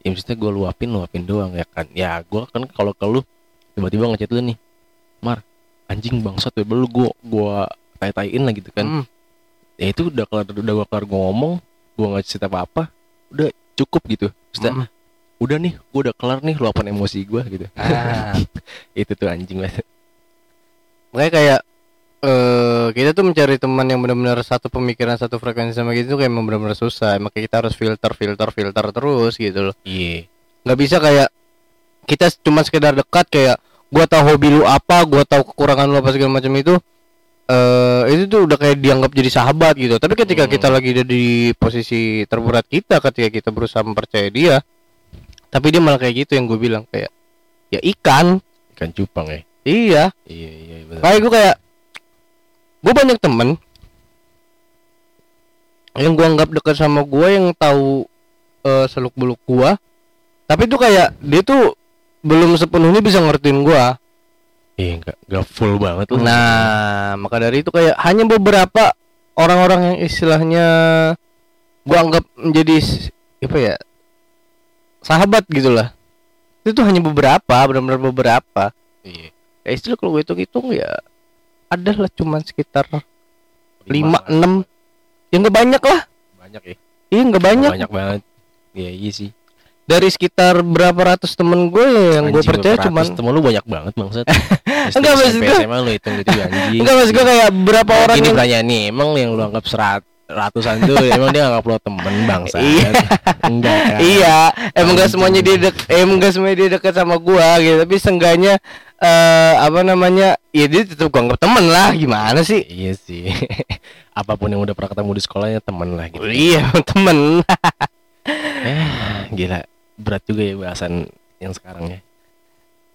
ya maksudnya gue luapin luapin doang ya kan ya gue kan kalau ke lu tiba-tiba ngechat lu nih anjing bangsat ya lu gue gue tai-taiin lah gitu kan Hmm. ya itu udah kelar udah gue kelar gue ngomong gue nggak cerita apa apa udah cukup gitu Maksudnya, Hmm. udah nih gue udah kelar nih luapan emosi gue gitu Ah. itu tuh anjing banget Makanya kayak eh kita tuh mencari teman yang benar-benar satu pemikiran satu frekuensi sama gitu tuh kayak benar-benar susah. Makanya kita harus filter filter filter terus gitu loh. iya Nggak bisa kayak kita cuma sekedar dekat kayak gua tahu hobi lu apa, gua tahu kekurangan lu apa segala macam itu. eh itu tuh udah kayak dianggap jadi sahabat gitu. Tapi ketika Hmm. kita lagi ada di posisi terberat kita ketika kita berusaha mempercayai dia, tapi dia malah kayak gitu yang gue bilang kayak ya ikan. ikan cupang ya Iya, iya iya bener. kayak gue kayak gue banyak temen yang gue anggap dekat sama gue yang tahu eh, seluk beluk gue tapi tuh kayak dia tuh belum sepenuhnya bisa ngertiin gue iya nggak nggak full banget lah. Nah maka dari itu kayak hanya beberapa orang-orang yang istilahnya gue anggap menjadi apa ya sahabat gitulah itu tuh hanya beberapa benar-benar beberapa. Iya. Ya istilah kalau gue hitung-hitung ya ada lah cuman sekitar lima enam. Ya nggak banyak lah. Banyak ya. Iya nggak banyak. banyak banget. Iya iya sih dari sekitar berapa ratus temen gue yang gue percaya cuman ratus temen lu banyak banget SD, Enggak, maksud gua- SMA lu hitung gitu ya anjing. Enggak maksud gue kayak berapa Nah, orang gini yang pertanyaan nih emang yang lu anggap serat ratusan tuh emang dia nggak upload temen bangsa. Iya. enggak kan? Iya emang gak semuanya dia dek emang gak semuanya dia dekat sama gua gitu. Tapi seenggaknya eh apa namanya ya dia tetap gua anggap temen lah gimana sih? Iya sih. Apa pun yang udah pernah ketemu di sekolahnya temen lah gitu. Iya temen. Eh gila berat juga ya bahasan yang sekarang ya.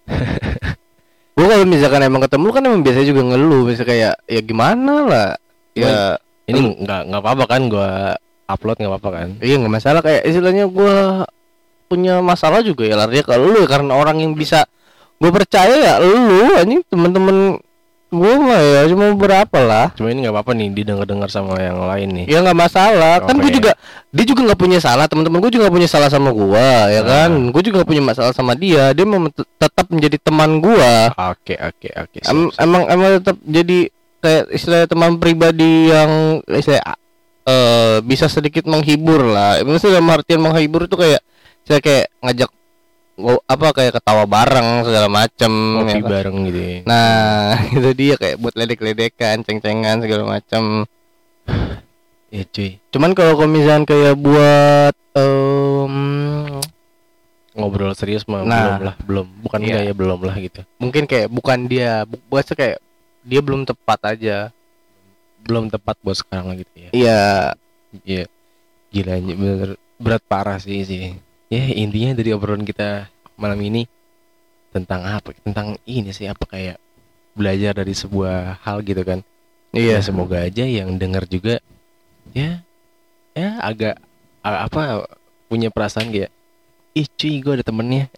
Gua kalau misalkan emang ketemu kan emang biasanya juga ngeluh misalnya kayak ya gimana lah? Ya ini nggak nggak apa-apa kan gua upload nggak apa-apa kan? Iya nggak masalah. Kayak istilahnya gua punya masalah juga ya larinya ke lu ya karena orang yang bisa gue percaya ya lu anjing temen-temen gue mah ya cuma berapa lah. Cuma ini nggak apa-apa nih didengar-dengar sama yang lain nih. Ya nggak masalah. Kan gue juga dia juga nggak punya salah teman-teman. Gue juga nggak punya salah sama gua ya kan? Gue juga nggak punya masalah sama dia. Dia tet- tetap menjadi teman gua. Oke oke oke. Siap, Em- emang emang tetap jadi kayak istilah teman pribadi yang istilah eh bisa sedikit menghibur lah. Maksudnya dalam artian menghibur itu kayak saya kayak ngajak apa kayak ketawa bareng segala macem ngopi ya kan. bareng gitu ya. nah itu dia kayak buat ledek-ledekan ceng-cengan segala macam ya cuy Cuman kalau misalnya kayak buat em, ngobrol serius mah Nah. belum lah belum bukan Iya. enggak ya belum lah gitu mungkin kayak bukan dia, bu buat kayak dia belum tepat aja. belum tepat buat sekarang lah gitu ya Iya, Iya gila bener berat parah sih sih ya intinya dari obrolan kita malam ini tentang apa? Tentang ini sih apa kayak belajar dari sebuah hal gitu kan? Iya. Ya, semoga aja yang dengar juga ya ya agak apa punya perasaan kayak ih cuy gue ada temennya.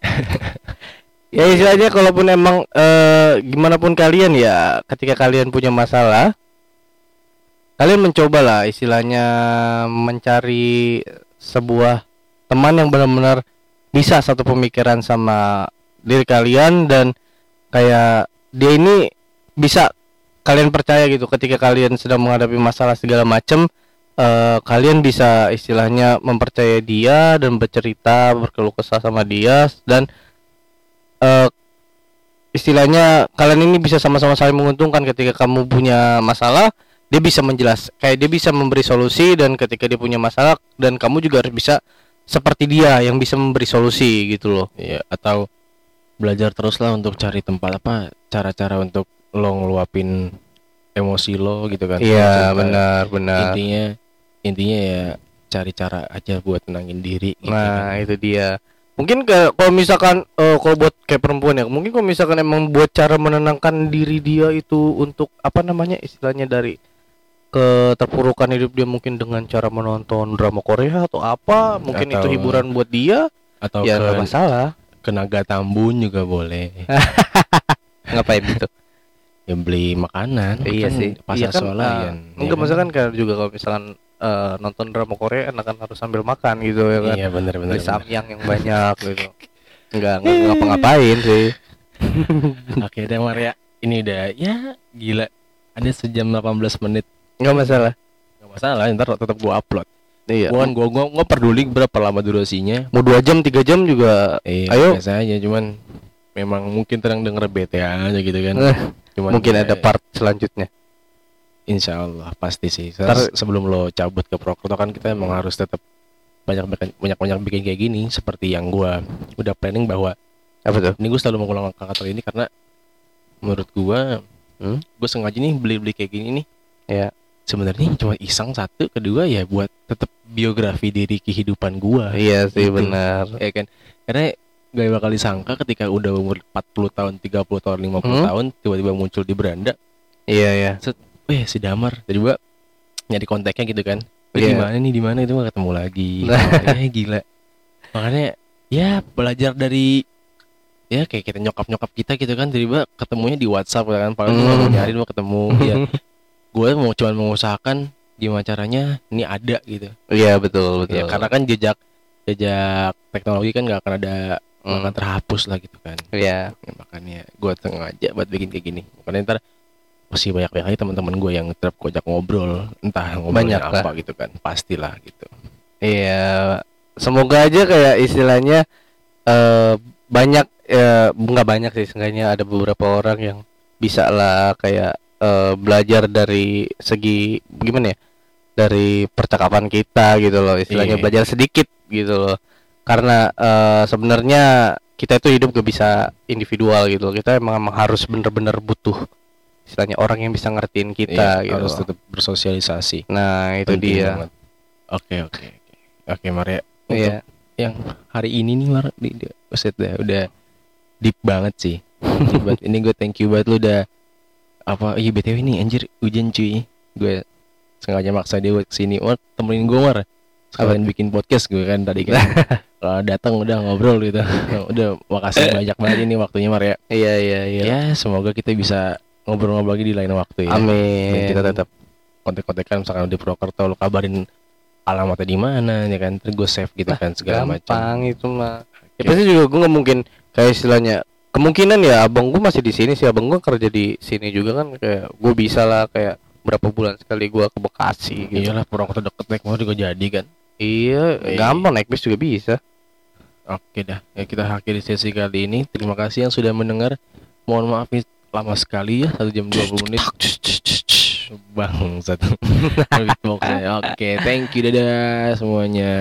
Ya istilahnya kalaupun emang eh, gimana pun kalian ya, ketika kalian punya masalah, kalian mencoba lah istilahnya mencari sebuah teman yang benar-benar bisa satu pemikiran sama diri kalian dan kayak dia ini bisa kalian percaya gitu. Ketika kalian sedang menghadapi masalah segala macam eh, kalian bisa istilahnya mempercayai dia dan bercerita berkeluh kesah sama dia dan eh, istilahnya kalian ini bisa sama-sama saling menguntungkan. Ketika kamu punya masalah dia bisa menjelas kayak dia bisa memberi solusi dan ketika dia punya masalah dan kamu juga harus bisa seperti dia yang bisa memberi solusi gitu loh. Ya atau belajar terus lah untuk cari tempat apa cara-cara untuk lo ngeluapin emosi lo gitu kan. Iya benar benar. intinya intinya ya cari cara aja buat tenangin diri gitu nah kan. itu dia. Mungkin ke- kalau misalkan eh, kalau buat kayak perempuan ya mungkin kalau misalkan emang buat cara menenangkan diri dia itu untuk apa namanya istilahnya dari keterpurukan hidup dia mungkin dengan cara menonton drama Korea atau apa? Mungkin itu Atau- hiburan buat dia? atau ya nggak ke, masalah. ke Naga Tambun juga boleh. Ngapain gitu? Ya beli makanan. Iya kan sih. pasar iya kan ah, enggak maksudnya kan kayak juga kalau misalkan eh, nonton drama Korea enak kan harus sambil makan gitu ya kan? Iya bener bener, beli samyang yang banyak gitu. Enggak enggak ngapa-ngapain sih. Oke deh Maria. Ini udah ya gila. Ada sejam 18 menit enggak masalah. Nggak masalah ntar tetap gua upload. Iya. Gua kan gua, gua, gua peduli berapa lama durasinya. Mau dua jam tiga jam juga. Iya Ayo. biasa aja cuman memang mungkin terang denger bete aja gitu kan. Eh, cuman mungkin ya, ada part selanjutnya. Insya Allah pasti sih. Ntar- sebelum lo cabut ke Prokerto kan kita emang harus tetap banyak banyak banyak bikin kayak gini seperti yang gua udah planning bahwa apa tuh? ini gue selalu mengulang kata ini karena menurut gua Hmm? gue sengaja nih beli-beli kayak gini nih. Ya. Sebenarnya cuma iseng satu kedua ya buat tetap biografi diri kehidupan gua. Iya sih Gitu. benar. Ya kan? Karena gak bakal disangka ketika udah umur 40 tahun 30 tahun 50 Hmm? tahun tiba-tiba muncul di beranda. Iya ya Weh si Damar. Tiba-tiba nyari kontaknya gitu kan. Di mana nih? Di mana? Itu mah ketemu lagi. Ya gila. Makanya ya belajar dari ya kayak kita nyokap nyokap kita gitu kan. Tiba-tiba ketemunya di WhatsApp kan. Paling mau nyari mau ketemu. Ya gue mau cuman mengusahakan gimana caranya ini ada gitu. Iya betul betul. ya karena kan jejak jejak teknologi kan nggak akan ada nggak Hmm. akan terhapus lah gitu kan. Iya. Ya, makanya gue sengaja buat bikin kayak gini. Makanya ntar pasti banyak banyak lagi teman-teman gue yang tetap kojak ngobrol entah ngobrolnya Banyak lah. apa gitu kan pastilah gitu. Iya, semoga aja kayak istilahnya eh banyak eh nggak banyak sih, seenggaknya ada beberapa orang yang bisa lah kayak eh, belajar dari segi gimana ya? dari percakapan kita gitu loh istilahnya Iya. belajar sedikit gitu loh karena eh, sebenarnya kita itu hidup gak bisa individual gitu loh. kita emang, emang harus bener-bener butuh istilahnya orang yang bisa ngertiin kita Iya, gitu harus loh. tetap bersosialisasi nah itu Penting dia banget. oke oke oke oke Maria untuk iya yang hari ini nih Mar di, di dah, udah deep banget sih Deep banget. ini gue thank you banget lu udah apa iya btw nih anjir hujan cuy. Gue sengaja maksa dia buat ke sini. Mar temenin gue Mar. Sekalian bikin podcast gue kan tadi kan. Kalau datang udah ngobrol gitu. Udah makasih banyak banget ini waktunya Mar ya. Iya iya iya. Ya semoga kita bisa ngobrol-ngobrol lagi di lain waktu ya. Dan amin kita tetap kontak-kontakan misalkan di Purwokerto lu kabarin alamatnya di mana ya kan. Terus gue save gitu kan segala macam. gampang itu mah ya pasti juga gue nggak mungkin kayak istilahnya kemungkinan ya abang gue masih di sini sih abang gue kerja di sini juga kan kayak gue bisa lah kayak berapa bulan sekali gue ke Bekasi gitu iyalah Purwokerto deket naik motor juga jadi kan iya gampang naik bis juga bisa Oke dah, ya kita akhiri sesi kali ini. Terima kasih yang sudah mendengar. Mohon maaf ini lama sekali ya, 1 jam 20 menit. Bang, satu. Oke, thank you dadah semuanya.